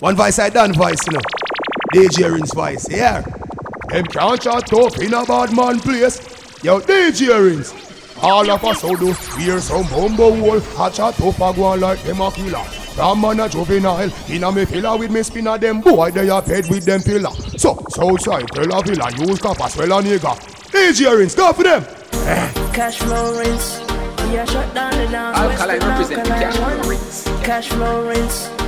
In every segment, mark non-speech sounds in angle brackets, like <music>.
One voice I done voice, you know. DJ Rinse voice, yeah. Them can't chat tough in a bad man place. Yo, DJ Rinse. All of us out do hear some bumbo hole. A chat tough a go on like them a killer. From man a juvenile, in a me pillar with me spinner them boy they a paid with them pillar. So, Southside, tell a villa, use cap as well a nigga. DJ Rinse, go for them. Cash flow rinse. Yeah, shut down the dance. Alkaline represent the cash Alkaline flow rinse. Cash flow rinse.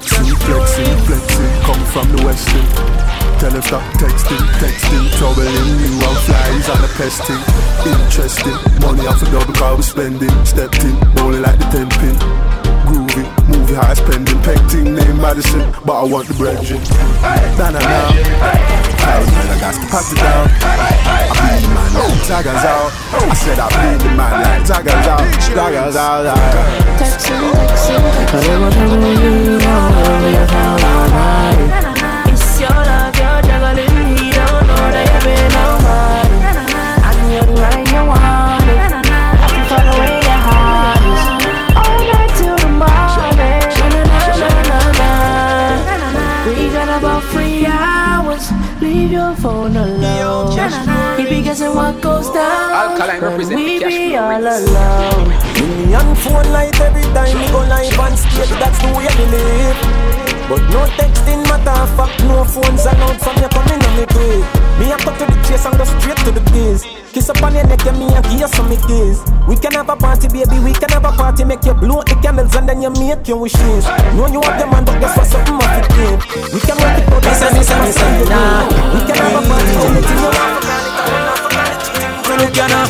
flexing, flexing, flexing, come from the western. Tell them stop texting, texting, troubling you and flies on the pesting. Interesting, money off the double car we spending. Stepped in, bowling like the ten pin. Groovy, movie high spending, peg team name Madison, but I want the brethren. Na na na, I got to pass it down. I bleed the man like out. I said I bleed the man like Zaga's out, Zaga's out. me all over your He be guessing what goes down Alkaline when represent we the cash be flow all rinse. alone. Million phone light every time me go live on stage, that's the way me live. But no texting matter, fuck no phones allowed from you coming on me pay. Me a cut to the chase and go straight to the biz. Kiss up on your neck and me a give you some me kiss. We can have a party, baby, we can have a party, make you blow the candles and then you make your wishes. Know you have the man, but guess what, something must be clean. We can make it out, Me say, me say, me say, nah. We can have a party, anything you want, look ya now.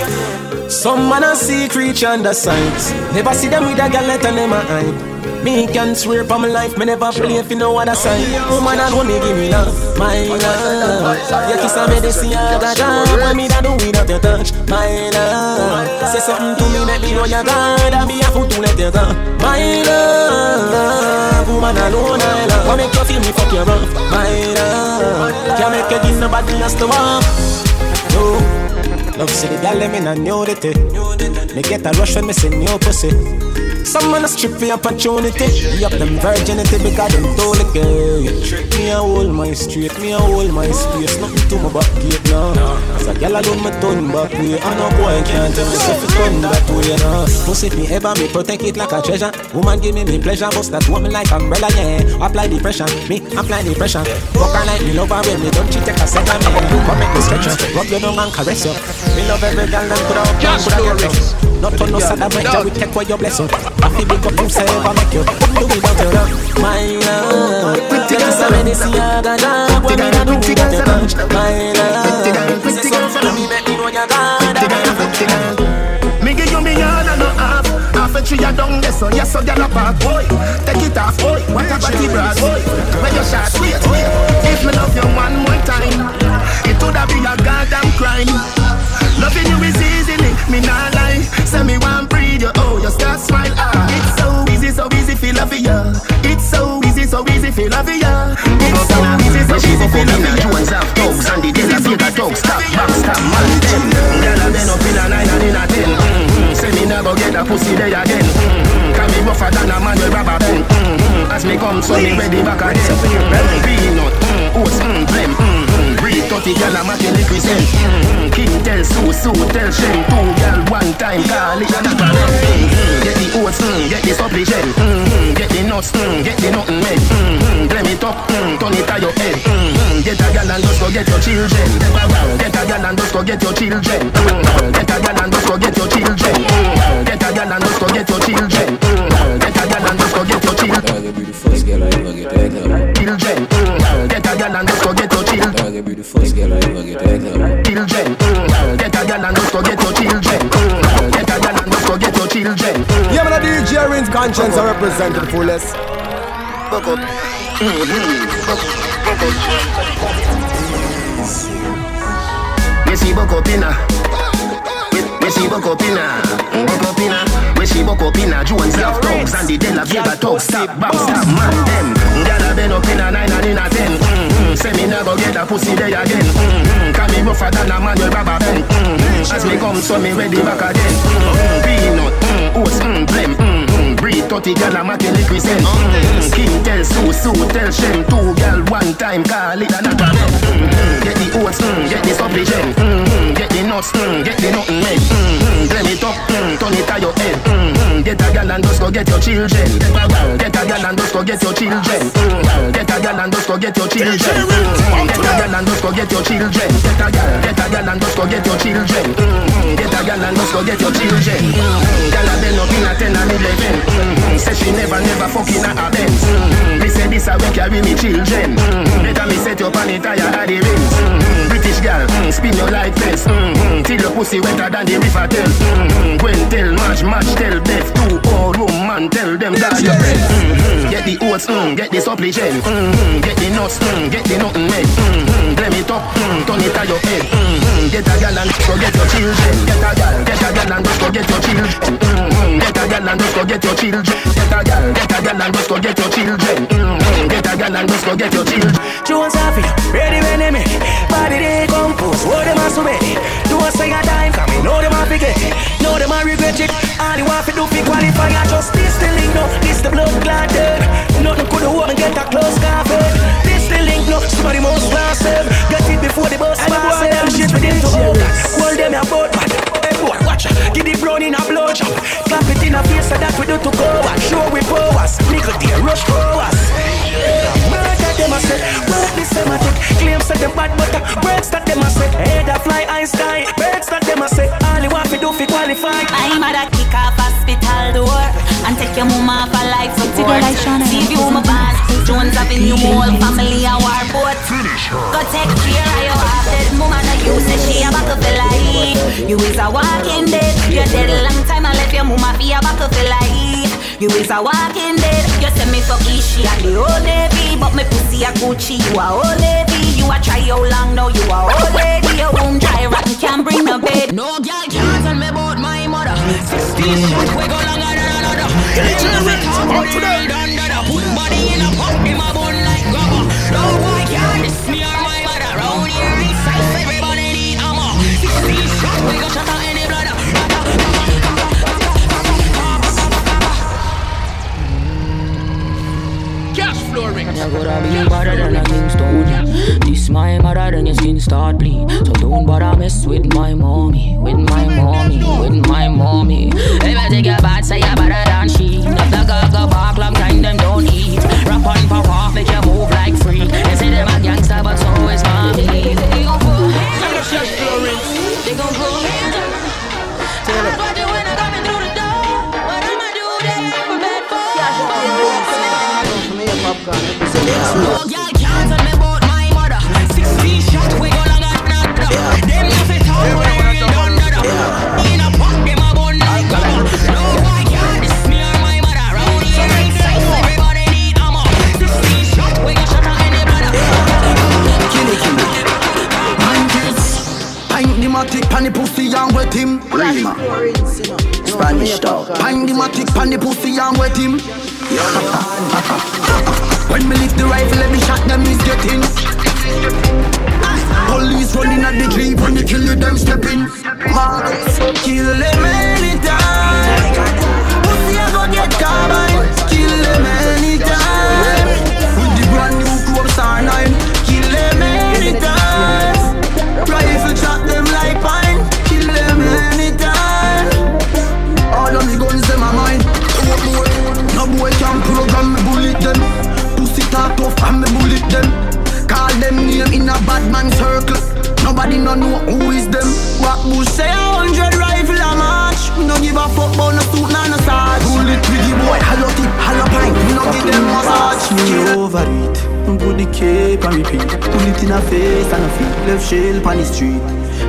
Some man a see creature under signs. Never see them with a girl let them a hide. Me can swear for my life, me never play if you know what I say. Woman alone me give me love, my love. You kiss a medicine, I got job. What me da do without your touch, my love. Say something to me, let me know you're God. I be a fool to let you go, my love. Woman alone I love. What make you feel me fuck you rough, my love. Can't make you give nobody else to walk. No. Love see the gal them in a nudity. Me get a rush when me see new pussy. Eh. Some man a strip for opportunity. Yup them virginity because them told the girl. Me a hold my street, me a hold my space. Nothing to my back gate now. Cause a gal alone me turn back way. And a boy can't tell me if it turn that way now. Pussy me ever me protect it like a treasure. Woman give me me pleasure, bust that woman like umbrella yeah. Apply the pressure, me apply the pressure. Fuck her like me love her when me don't cheat take a second me. Come make me stretch her, rub your down and caress you. Me love every girl and coulda up coulda get rough. Not on side of my job, we take away your blessing. I feel big up you say ever make you. Do without your love, my love. You just a medicine, I got job. What me da do without your touch, my love. Say something to me, make me know you're God. Me give you me all and no half. Half a tree a down there so yes so gyal a park boy Take it off. Boy. What a body broad. Boy When you shot wait wait If me love you one more time It woulda be a goddamn crime. Loving you is easily Me nah lie. Say me want breathe you. Oh you start smile. Ah. It's so easy so easy feel love ya. It's so easy so easy feel love ya. It's so easy so easy feel love ya. Jones have thugs and the Delafieta thugs Stop, back, stop, man, them Girl a bend up in a nine and in a ten. Mm-hmm. Say me never get a pussy there again. Mm-hmm. Can me rougher than a man with rubber band mm-hmm. As me come so me ready back again. Mm-hmm. Peanut, mm, oats, mm, blem mm-hmm. 30 gal a crescent mm-hmm. King tell Sue, Sue tell Shem Two gal one time call it a knock mm-hmm. Get the oats, mm, get the supplicant mm-hmm. Get the nuts, mm, get the nothing made mm-hmm. Blem it up, mm, turn it to your head mm-hmm. Get a gal and just go get your children Get a gal and just go get your children mm, Get a gal and just go get your children mm, Get a gal and just go get your children mm, Get a gal and just go get your children mm, Get a gal and just go get your children Dog, be the first girl I ever get that. Children mm, Get a gal and just go get your children children. Mm, get a gal and just go get your children. Mm. Yeah, man, DJ Rinse conscience are represented the fullest. Buck up. Mm-hmm. Buck, buck up. Me see buck Me see buck up inna. Buck up inna. Me see buck up inna. Jones have thugs and the Della Vega thugs. Stop, back, stop, man them. Gyal a been up inna nine and inna ten. Mm-hmm. Say me never get a pussy there again. Mm-hmm. Me rougher than a man with rubber. Mm-hmm. As me come, so me ready back again. Mm-hmm. Peanut, mm, oats, mm, blem, mm, breed 30 gal a mat electricent mm-hmm. Skin tell Sue, Sue tell Shem Two gal one time call it a aquaman mm-hmm. Get the oats, mm, get the supplement mm-hmm. Get the nuts, mm, get the nothing men mm-hmm. Blame it up, mm, turn it to your head mm-hmm. Get a gal and just go get your children Get a gal and just go get your children mm-hmm. Get a gal and just go get your children mm-hmm. Get a gal and just go get your children Get a gal, get a gal and just go get your children mm-hmm. Get a gal and just go get your children mm-hmm. Gal a been up in a 10 and 11 Mm-hmm. Say she never, never fucking at a Benz. Mm-hmm. Me say this I will carry me children. Mm-hmm. Better me set your an entire at the. Mm-hmm. British girl, mm-hmm. spin your like fence. Mm-hmm. Till your pussy wetter than the river tell. Mm-hmm. Gwen tell, match, match, tell, death too. Two old woman tell them that your breath. Mm, get the oats, mm, get the supplicant. Mm, get the nuts, mm, get the nothing made. Mm, blame it up, mm, turn it to your head. Mm, get a gal and just go get your children. Get a gal, get a gal and just go get your children. Mm, get a gal and just go get your children. Get a gal, get a gal and just go get your children. Mm, get a gal and just go get your children. Jones happy, ready when they me Body they compose, what them a so ready Do a say a dime, come me know them a forget it Know them a regret it All you want to do fi qualify I just this the link, no. This the blood clot them Nothing could have and get a close coffin eh. This the link, no. Somebody must pass them Get it before the bus pass them Shit with them to hold. Hold them a boat man. Hey boy, watch out. Give the brown in a blow job Clap it in a face so that we do to go on Show we powers. Nickel dear, rush powers Murder them a say Work this them a take Claims that them bad but the Words that them a say Head a fly high sky Birds that them a say All you want to do fi qualify. I'm at a kick whole family a war boat. Go take care of your half dead mama. Now you say she a back of the life. You is a walking dead. You're dead a long time. I left your mama be a back of the life. You is a walking dead. You say me fuck she and the old navy, but me pussy a Gucci. You a old lady. You a try how long now? You a old lady. Your womb dry rotten can't bring no bed. No girl can't tell me about my mother. Sixteen shot we go longer than another. Out today. Put body in a my like rubber. No me my. Round here inside everybody need we out any brother. Cash flow ring. You gotta be better than a Kingston. This my mother, then your skin start bleed. So don't bother mess with my mommy, with my mommy, with my mommy. If I take your bad, say you better than she. If the girl go back, long time them don't eat. Rap on pop off, make you move like free. They say them a gangster, but so is mommy. They gon' pull hands Cash flow ring. They gon' pull matic pan the pussy and wet him. Rima. Spanish dog. Pint the matic pan the pussy and wet him. When me lift the rifle, let me shot them is getting. Police running at the jeep when you kill you, them stepping. Marcus, kill them Me over it. Put the cape and repeat. Pull it in a face and a feet. Left shell on the street.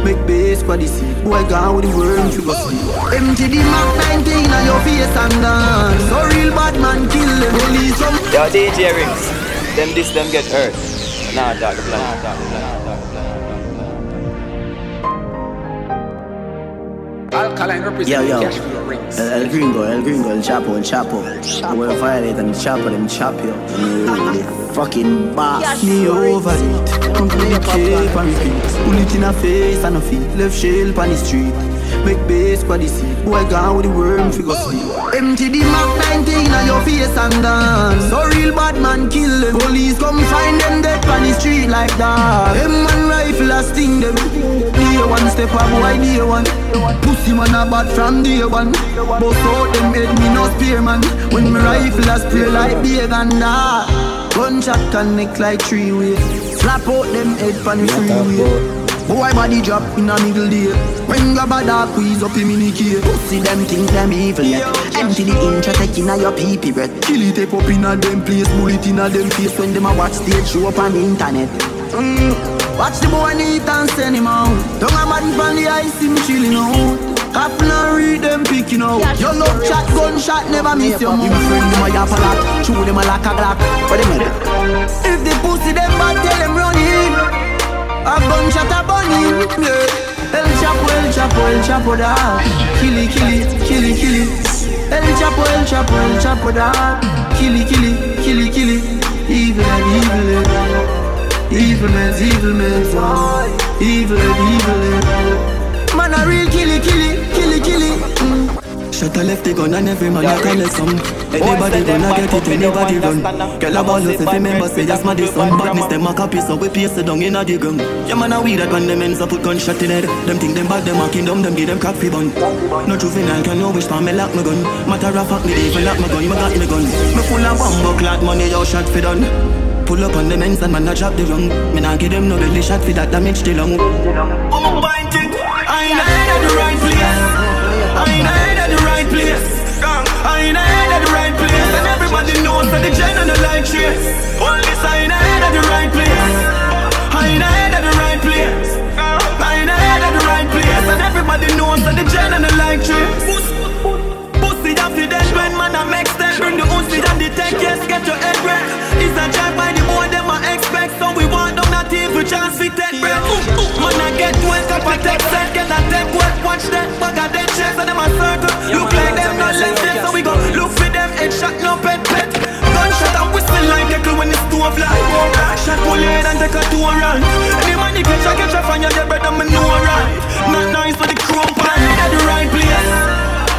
Make base for the seat. Boy, gone with the worm, you go sleep. Empty the Mac 19 on your face and dance. So real bad man kill them. Release some. Yo, DJ Rinse. Them this, them get hurt. Nah, dog, the plan. Nah, dog, the plan. Alkaline represent Yo, yo. cash for your rings. El, el gringo, el gringo, el chapo, el chapo. We're violate and chapo, them chop you. You fucking boss. Me over it. The cape and repeat. Pull it in a face and a feet. Left shell on the street. Make for the seat. Boy, gone with the worm, figure sleep. Empty the Mac 19 on your face and dance. So real bad man kill them. Police come find them dead on the street like that. Them man rifle a sting them. Day one step up, boy, day one. Pussy man a bad from day one. Bust out them head, me no spear man. When me rifle a spray like big and that. Gunshot connect like three way. Slap out them head on the freeway. Boy body drop in a middle day. When grab a dark squeeze up him in the key Pussy them think them evil yet. Empty the inch take in a your pee pee breath. Kill it up in a them place Bullet in a them face When them a watch stage show up on the internet. Mm. Watch the boy neat and send him out. Don't a man from the ice him chilling out. Happen and read them picking out. Your love chat gunshot never miss your move Him friend them a yap a lot. Chew them a lock a glock. What them? If the pussy them bad tell them a gunshot a bunny, yeah. El Chapo, El Chapo, El Chapo da. Killy, killy, killy, killy. El Chapo, El Chapo, El Chapo da. Killy, killy, killy, killy. Evil and evil and evil man's evil oh. Evil and evil and man a real killy, killy, killy, killy. Mm. Shut a left the gun and every man a collect some. Anybody gonna get it, anybody run. Girl a ball us if remember say that's my this son. Badness them a copy so we paste it down in a the gun Yeah man a weed that when them ends up put gunshot in head. Them think them bad, them a kingdom, them give them crack fi bun. No juvenile can know which time me lock my gun. Matter of fact me even lock my gun, me got me gun. Me full of bumbo clad money, yo shot fi done. Pull up on the men's and man a drop the rung Me nah give them no belly shot fi that damage the lung. I'm bind it, I ain't at the right place. I place. I ain't at the right place. And everybody knows that the gen and the like shit. Only I ain't at the right place. I ain't at the right place. I ain't at the right place. And everybody knows that the gen and the like shit. Pussy off the dead when man I make step. Bring the Uzi and the tech, yes, get your head wreck. It's a drive by the boy, them I expect. So we chance to take breath. Man I get wet up a tech set, get a tech wet, watch that. Bag of dead chest and them a circle. Look like them not left there, so we go look for them headshot, no pet pet. Gunshot and whistle like clue when the stove light. Shot pull your head and take a tour run. Any man you catch, I catch a fire, your bread, I'm a know right. Not nice for the chrome pan, at the right place.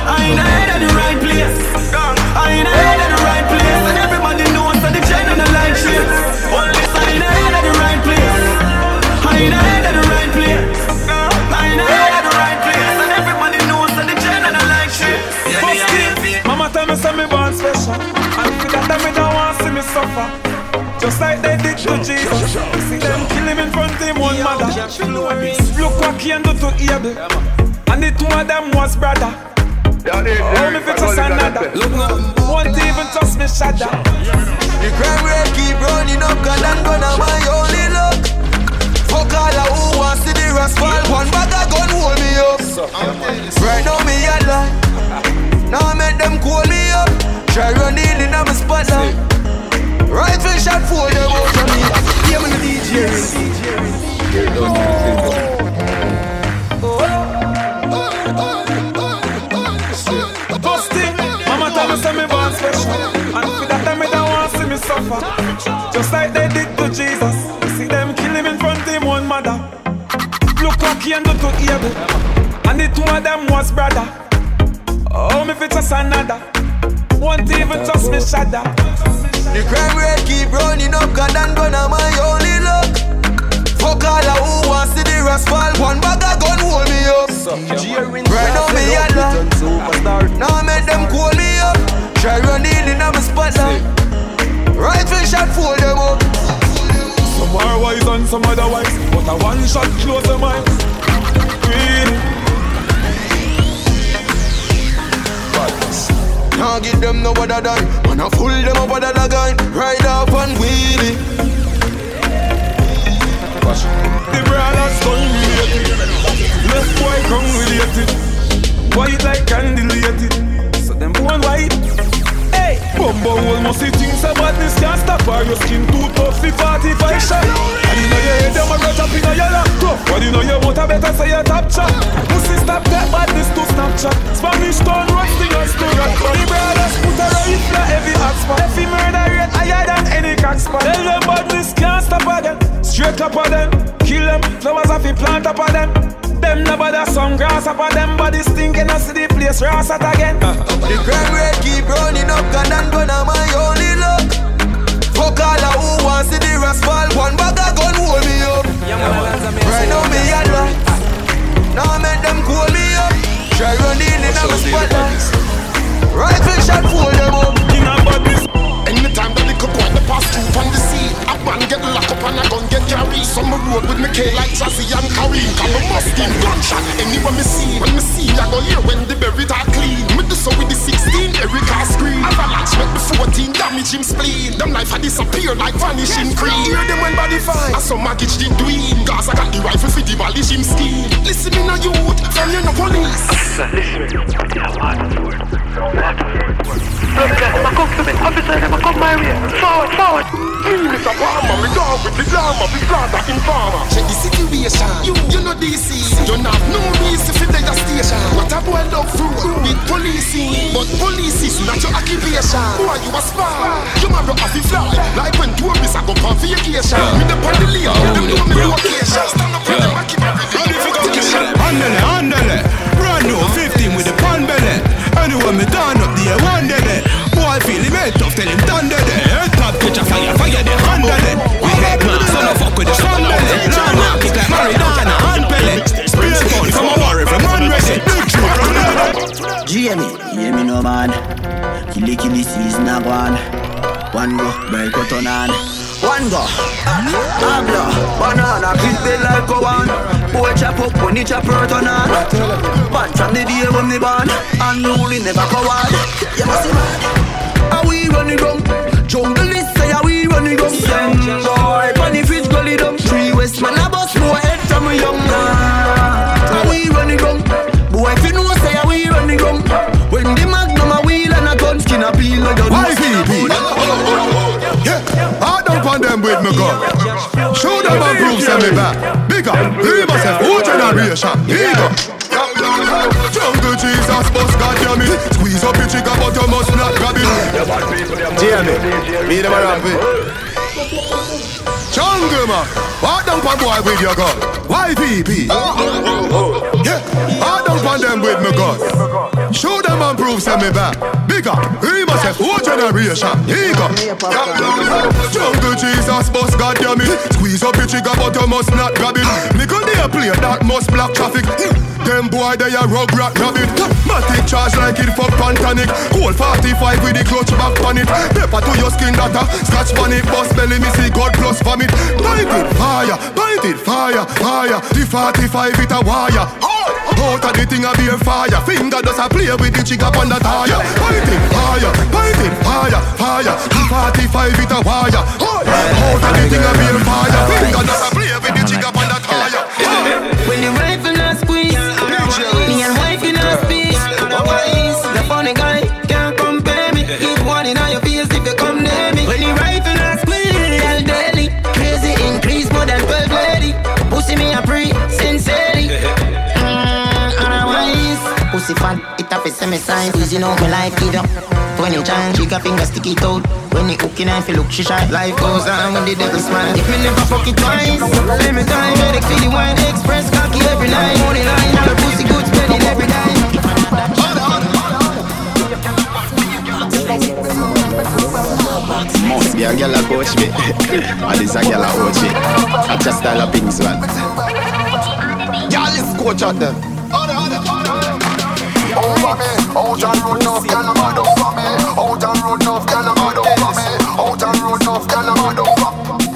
I ain't at the right place. I ain't at the right place. And everybody knows that the gen and the like shit. Only I suffer. Just like they did to Jesus. See them kill him in front of him one mother. Look what can do to Abel. And the two of them was brother. Oh, me fit just another. Won't even touch me shadow. The crime rate keep running up, cause I'm gonna my only luck. Fuck all of who wants to the rascal. One bag of gun hold me up. Right now me a lie. Now I make them call me up. Try run in in my spotlight. Rifle shot for them out some otherwise. But a one shot close them eyes. Really? Can't give them no other than Man, I fool them up other than gun Ride off and wheelie The brawlers gun Left boy come related. White like candelated. So them born white. Bumbo hole must see things about this can't stop her. Your skin too tough for 45 shot. And you know your head them a got up in a yellow tough. But you know your motor better say your top chat. Pussy stop that badness to Snapchat. Spanish town rusting us to rock. Money brothers put a right for every hot spot. Every murder rate higher than any cock spot. Tell them badness can't stop again. Straight up of them, kill them. Flowers off the plant up of them. Them no bother some grass up of them body stinking I see the place ras at again. The crime rate keep running up, and I'm gonna my only luck. Fuck all of who wants see the rascal. One bag of gun hold me up. Right now me a lot. Now make them call me up. Try running in a spotlight. Rifle shot fool them up. In a badness. Anytime the little boy the pass through from the sea, a man get locked up and a gun get carried. Some road with me K like Jazzy and Kareem. Call me Mustang gunshot. Anywhere me see, when me see, I go hear when the buried are clean. Me do so with the 16, Erica scream. Avalanche make the 14 damage him spleen. Them life a disappear like vanishing cream. Hear them when body fight. I saw Magich did doing. Cause I got the rifle for demolish him scheme. Listen me no youth, from you no police. Forward, forward. Mr. Palmer, me dog with the glamour, the glamour informer. Check the situation. You, you know DC. You not no reason for the station. What a boy love fruit with policing, but police is not your occupation. Boy, you a spy. You marry off the fly, like when tourists a go on vacation. Me the on the them know me location. Stand up with them, I keep everything. Andele, andele, brand new 15 with the pan belly. Anyway, me turn up the one day. Boy, feel him head tough, tell him thunder there. Head top, catch a fire, fire the handle it. We head man, so no fuck with the sun belly. Nah, nah, kick like Maradona, hand belly. Spray gun from a war if a man ready. Big trip, Jamie, hear me no man. Killy killy season a gone. One go, break out on on. One go, Abla, banana, kiss me like a one. Boy chop up when he chop hurt on on. Man from the day when me born, unruly never coward. You must see man. Are we running down? Jungle is say are we running down? Young boy, funny fish gully down. Three West man a bust more head from a young man. Are we running down? Boy, if you know say are we running down? When the magnum a wheel and a gun skin a peel like a them with me gun. Show them and prove send me back. Bigger, we must have whole generation. Bigger. Jungle Jesus, boss, goddamn it. Squeeze up your trigger, but you must not grab it. Jamie, me them around with. Jungle man, walk down for boy with your gun. YPP. Yeah, walk down for them with me gun. Show them and prove send me back. Bigger, must have whole generation. Bigger. Jungle Jesus, boss, goddamn it. Squeeze up your trigger, but you must not grab it. Could be play that must block traffic. Them boy they a rug rat rabbit. Matic charge like it for pantanic. Cold 45 with the clutch back on it. Pepper to your skin data. Scratch on it, bust belly me see God plus vomit. Bite it fire, bite it fire, fire. The 45 it a wire. Out of the thing a beer fire. Finger does a play with the trigger on the tire. It fire, it fire, fire. The 45 it a wire. Out of the thing a beer fire. Finger does a play pussy fat, it up is semi-sign. Squeezing out my life, give you try, she got finger stick it out. When you cooking, I feel look she shy. Life goes on when the devil smile. If me never fuck it twice, let me time. Medic feel the wine express cocky every night. Money line, all the pussy good spending every night. Must be a girl a coach me <laughs> And this a girl a coach me I just style of things man Girl is coach at them. Out and road enough, girl a mad me. Out and road enough, girl a mad me. Out and road enough, girl mad over,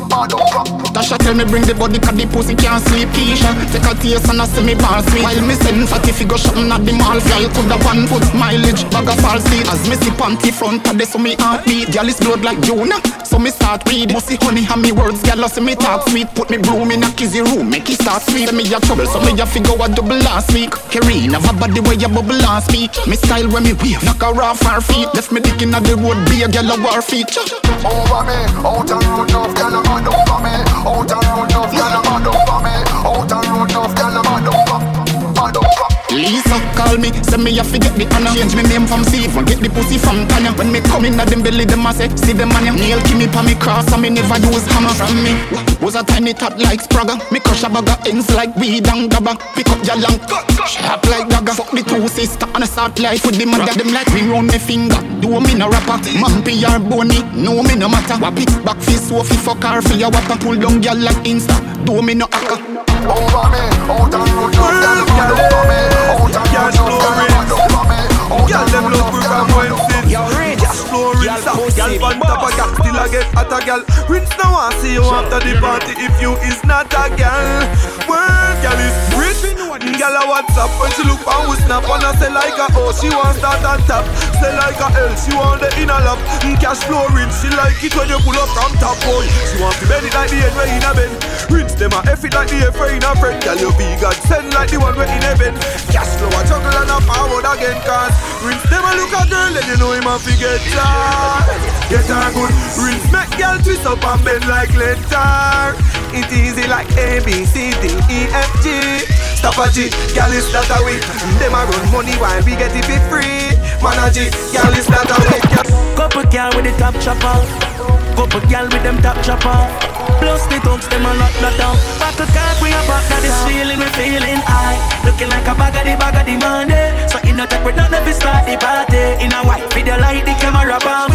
mad over. Tasha tell me bring the body cause the pussy can't sleep Keisha Take a taste and I see me ball sweet While me send fatty figure shopping at the mall Girl coulda one foot mileage bag of false As me see panty front of the so me heart beat Girl is blood like Jonah so me start read. Must see honey and me words, girl, see me talk sweet. Put me broom in a kizzy room, make it start sweet. Me a trouble, so me a figure a double last week. Karina, have a body where you bubble last week. Me style when me wave, knock her off her feet. Left me dick inna the road, be a girl a war feet. Over me, out and road, enough, girl a mad over me. Out and road, enough, girl a mad over me. Call me, say me a forget the honor. Change me name from Steve, get the pussy from Tanya When me come in at them belly, them a say, see them man Nail me pa me cross, and me never use hammer From me, was a tiny tot like Sprague. Me crush a bag ends like weed and gabba. Pick up your long, sharp like dagger Fuck the two sister, and a start life with the mother. Them like ring round me finger, do me no rapper. Mampy or bony, no me no matter. Wa pick back fist, so fi fuck her for your wapper Pull down girl like Insta, do me no hacker. Over me, out and road, girl, mad over me Out and road, Girl, on top of girl, still a get at a girl. Rinse now I see you after the party if you is not a girl. Word, girl is rich. Girl a WhatsApp when she look on we snap and I say like a oh she want start on top. Say like a L, she want the inner lap. Mm, cash flow rinse, she like it when you pull up from top boy. She want to bend it like the end where in a bend. Rinse them a F it like the F in a friend. Girl you be God send like the one where in heaven. Cash flow a juggle and a forward again cause rinse them a look a girl then you know him a forget her. Get her good. Rinse make girl twist up and bend like letter. It easy like A B C D E F G. Stop a G, girl is that a way. Them a run money while we get it for free. Man a G, girl is that a way. Couple girl with the top chopper. Couple girl with them top chopper. Plus the dogs, them a lot, lot down. Back a car, bring a back, now this feeling, we feeling high. Looking like a bag of the bag of the money. So in a tech, we don't have to start the party. In a white video, light the camera bomb.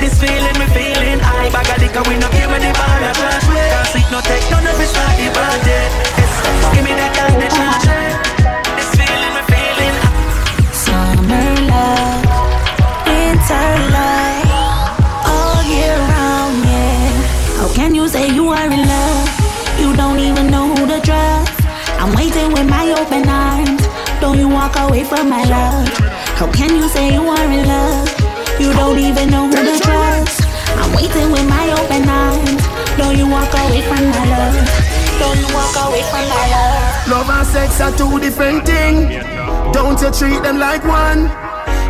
This feeling, we feeling high. Bag of car, we no care when the bar a. Can't sleep, no tech, none of it start the party. Give me that kind of charge. Eh. This feeling, we feeling high Summer love, winter light, with my open arms. Don't you walk away from my love? How can you say you are in love? You don't even know who to trust. I'm waiting with my open arms. Don't you walk away from my love? Don't you walk away from my love? Love and sex are two different things. Don't you treat them like one?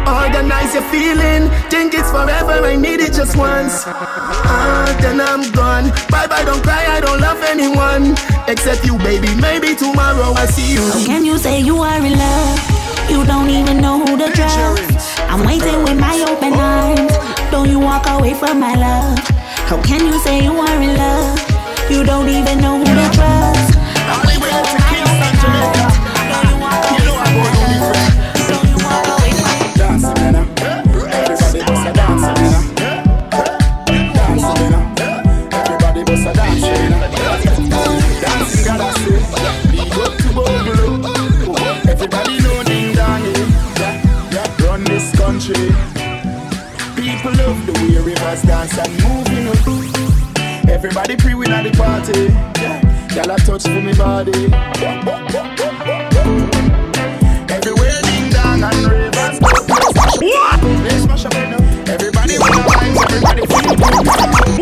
Organize your feeling. Think it's forever. I need it just once. Ah, then I'm gone. Bye bye. Don't cry. I don't love anyone except you, baby. Maybe tomorrow I see you. How can you say you are in love? You don't even know who to trust. I'm waiting with my open arms. Don't you walk away from my love? How can you say you are in love? You don't even know who to trust. Dancing. Everybody. People love the way rivers dance and moving. Everybody pre win at the party. Yeah, y'all a touch for me body. Everybody wanna vibes, everybody feel good.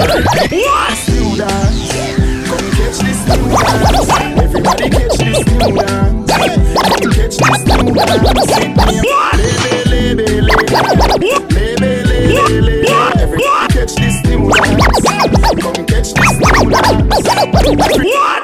What? New. Come catch this new. Everybody catch this new. Come catch this new dance. Everybody catch. Come catch. What?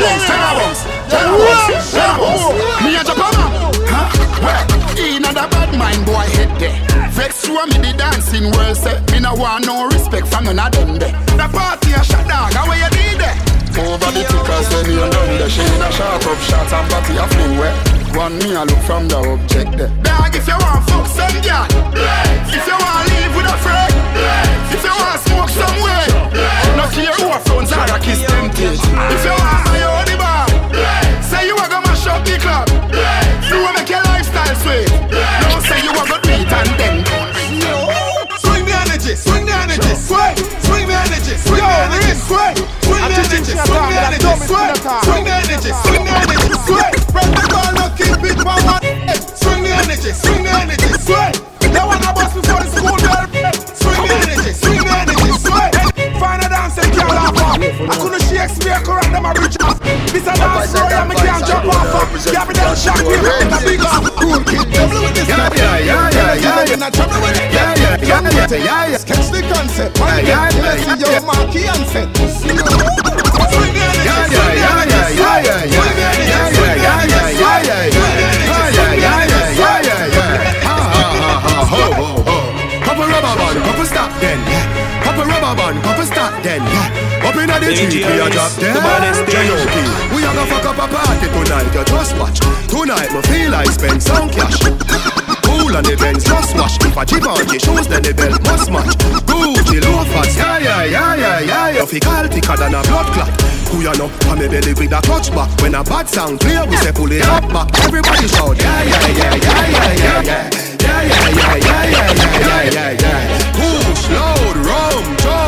Jenna Bunks, Jenna Bunks, Jenna Bunks, Jenna me a Japana, huh? Well, in a bad mind boy head there. Vex show me the dancing world say Me no want no respect from none of them there. The party a shot dog, how you need there? Over the tickers when you done there She in a sharp up shots and body a where One me a look from the object there. Dog if you want fuck some girl If you want clear who are front and a kiss tempted. If you want high on the bar, say you are gonna mash up the club. You wanna make your lifestyle sweet. No say you are gonna beat and then. Swing the energy, swing the energy, sway, swing the energy, swing the energy, sway, swing the energy, swing the energy, sway, swing the energy, swing the energy, sway. Break the ball, no keep it, mama. Swing the energy, swing the energy, sway. I couldn't Shakespeare correct them a bridge off. This a dance floor, yeah, me can't jump off. Yeah, me don't shock me, in a big off. Cool kid, double with this. Yeah, yeah, yeah, yeah, yeah, yeah. Not trouble with it. Yeah, yeah, yeah, yeah, yeah, yeah. Catch the concept. Yeah, yeah, yeah, yeah. Yo, Marky and set. Swing the energy, yeah, yeah, yeah, yeah, yeah, yeah, yeah, yeah, yeah, yeah, yeah, yeah, yeah, yeah, yeah, yeah, yeah, yeah, yeah. Ha ha ha ha ho ho ho. Couple rubber band, couple stop then. Couple rubber band, couple stop then. Up inna the GP a drop The J.O.P. We a go fuck up a party tonight You just watch Tonight me feel like spend some cash Cool on the Benz just wash If I jib on the shoes then the belt must match Gucci loafers Yeah, yeah, yeah, yeah, yeah You fi call thicker than a blood clot Who you know? I me belly with a clutch back When a bad sound clear we say pull it up back Everybody shout Yeah, yeah, yeah, yeah, yeah, yeah, yeah Yeah, yeah, yeah, yeah, yeah, yeah, yeah, yeah Push, load, rum, jump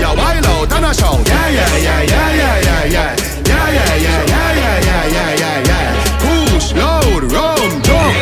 yo, a wild out and a shout. Yeah, yeah, yeah, yeah, yeah, yeah, yeah. Yeah, yeah, yeah, yeah, yeah, yeah, yeah, yeah, yeah. Push, load, rum, drunk.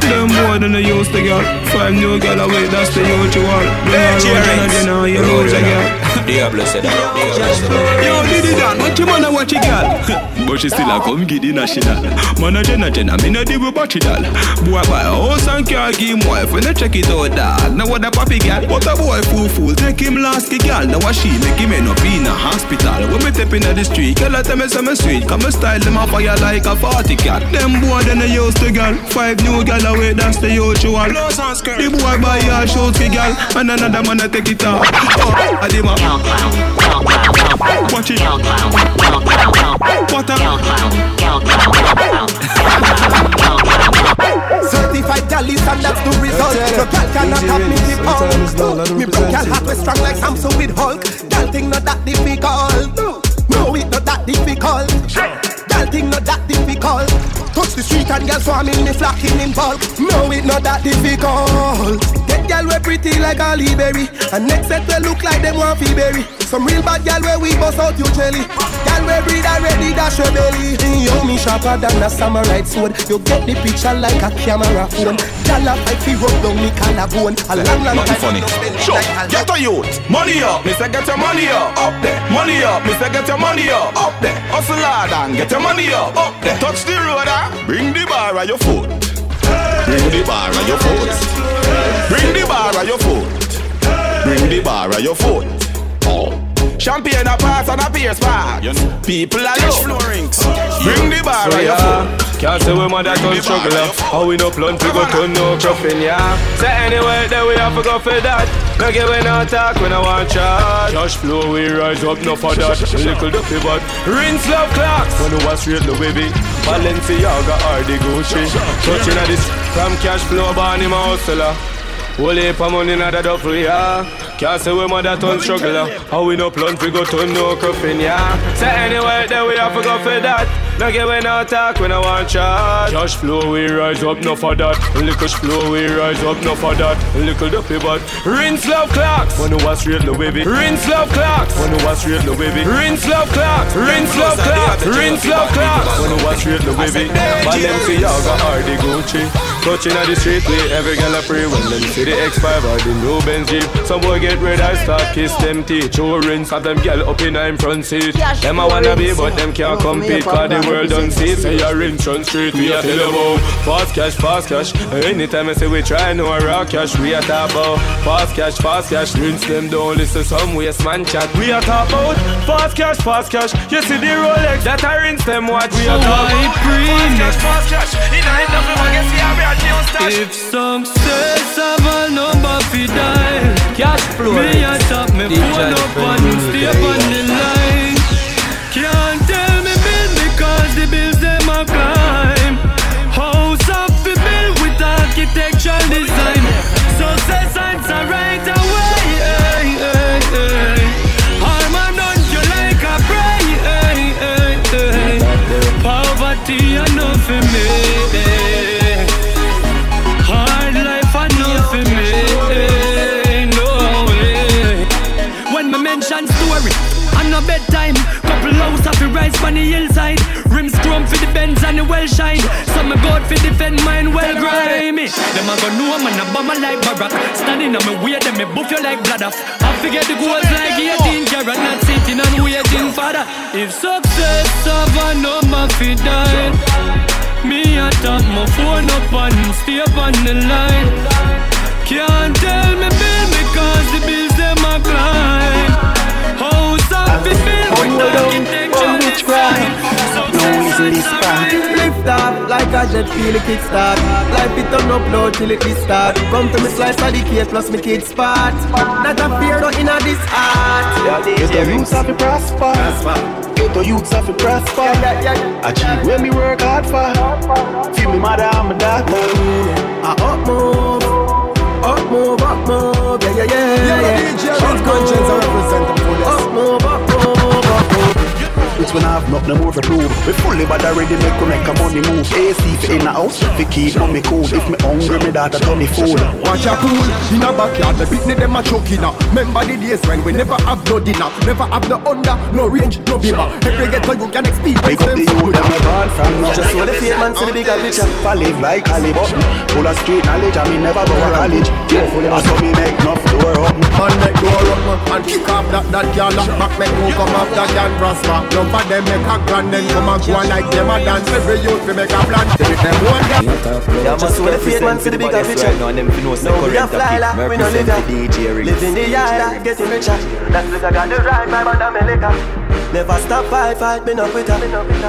Them more than they used to get. Five new girl away, that's the usual. Bring her around and then you lose again. Diablo said that. Diablo said that. Yo, Diddy Dan, what you man a watch it, girl? <laughs> But she still a come the national. Man a jenna jenna, me no deal with battery doll. Boy buy a house and car, give him wife when you check it out, dog. Now what a papi girl, what a boy fool fool. Take him last girl. Now what she make him end up in a hospital. When me step inna the street, girl I tell me some sweet. Come me style them a fire like a party cat. Them boy then they used to girl. Five new girl away, that's the usual. The boy buy all shoes girl, and another man a take it off. Oh, I did my Watch it. What a Certified gal is and that's the result. No gal cannot have me keep on. Me broke gal heart was strong like Samson with Hulk. Gal thing not that difficult. No, it not that difficult. Gal thing not that difficult. Touch the street and gal swarming me flocking in bulk. No, it not that difficult. Get gal we pretty like a berry, and next set we look like them want berry. Some real bad gal where we bust out your jelly. Gal we breed already dash your belly. Yo, me sharper than a samurai sword. You get the picture like a camera phone. Gal a fight fi rub down me collarbone. A long, long time. funny. Sure, get a youth. Money up, me say get your money up. Up there. Money up, me say get your money up. Up there. Hustle hard and get your money up. Up there. Touch the road, ah. Bring the bar at your foot. Bring the bar at your foot. Bring the bar at your foot. Bring the bar at your foot. Oh. Champagne a pass and a pierce bar. People are low. Bring the bar at your foot. Can't say we mother turn struggler How we no plan we go turn no coffin, yeah. Say anyway, then we have to go for that. No give we no talk, we no want chat Cash flow, we rise up, no for that. Little duffy but Rinse love clocks. When we was straight the baby Balenciaga or the Gucci. Touching at this From cash flow, born him a hustler Whole heap of money not a duffel, yeah Can't say we mother turn struggler How we no plan we go turn no coffin, yeah. Say anyway, then we have to go for that no give we no talk, we no want chat Cash flow we rise up, no for that. Little flow we rise up, no for that. Little duffy but Rinse love clocks. When you was straight the baby Rinse love clocks. When you was straight the baby Rinse love clocks. Rinse love clocks. Rinse love clocks. When you was straight the baby Balenciaga or the Gucci. Touching at the street, we every girl a pray. When them see the X5 or the new Benz Jeep. Some boy get red, I start kiss them teeth. Show rinse, have them girl up in a front seat. Them a wanna be, but them can't compete Cause the world don't see Say you're in front street, we a tell about Fast cash, fast cash Anytime I say we try, no rock cash We a talk about Fast cash, fast cash Rinse them down, listen some waste man chat. We a talk about Fast cash, fast cash You see the Rolex that I rinse them watch. We a talk about Fast cash, fast cash In a end of the market, see a brand new stash. If success have a number fi die Cash flow Me a top me phone up and stay on the on the hillside. Rims chrome for the bends and the well shine. Some God for defend mine well grimy. Them a go know man a bomber like Barack. Standing on me way, them me buff you like blood off. I forget the goals like 18 carat, not sitting and waiting for that. If success have a number fi die, me a top my phone up and stay up on the line. Can't tell me bill because the bills them a climb. House up fi build with architecture design. No easy spark Lift up like a jet feel a kickstart Life it turn up low till it start. Come to me slice of the cake plus me kids part. Not a fear no inna this art Get the youths have to prosper. Get the youths have to prosper. Achieve when me work hard for. Feel me mother and my daughter. I up move. Up move, up move. Yeah, yeah, yeah, yeah Up conscience I represent the fullest. Up move, up move It's when I have nothing more to prove. We fully bad already make we make a money move. AC for in the house We keep mommy cool. If me hungry me daughter turn me fool. Watch a pool in a backyard, the picnic them a choking up. Remember the days when we never have no dinner, never have no under, no range, no beamer. Every ghetto you can experience Pick up the youth them a born from now Just so the fake man see the bigger picture. I live like Ali Button Full of street knowledge and me never go to college. Carefully I saw me make enough door open Man make door up man, and kick off that that can lock back make who come off that can prosper. None for them make a grand then come and go on like them a dance. Every youth we make a plan. Take them one day. Just so the fake man see the bigger picture Right now, them fi know say No, we a current fly like we no Represent live the DJ Rinse. Live in the yard, I getting richer. That's because I got the right vibe and I'm a liquor. Never stop fight, fight, me no quitter.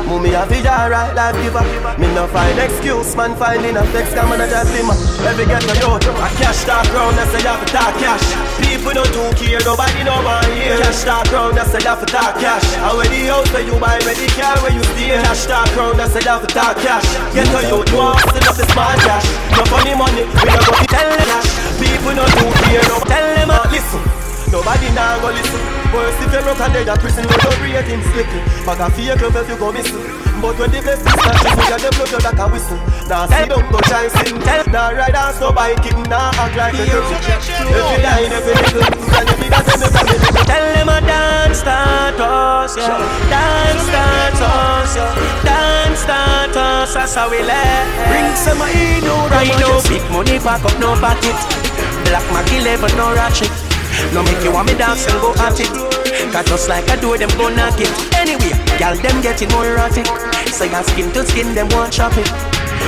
Mummy have it alright, life giver. Me no find excuse, man finding a flex, come and a just him. Every get a youth, a cash talk round, I say you have to talk cash. People don't do care, nobody no want hear. Cash talk round, I say you have to talk cash. I wear the house where you buy, where the car where you stay. Cash talk round, I say you have to talk cash. Get a youth, you want to up the smart cash. No funny money, we no go fi tell cash. People don't do care, no tell them listen. Nobody now go listen. Worse if you're out and dead at prison, you don't rate him slipping. Bag a fake love if you go missing. But when the best is snatches, me got the blood you like a whistle. Now see don't go try sing. Now ride on so bike, it now act like a girl. If you die, if you little, then you be that same as a little. Tell them a dance status, yeah. Dance status, yeah. Dance status, that's how we let. Bring some in, no right now. Big money pack up, no pocket. Black Mackie level, no ratchet. No make you want me dance and go at it. Cause just like I do, them go knock it. Anyway, y'all them getting more erratic. So your skin to skin, them want chop it.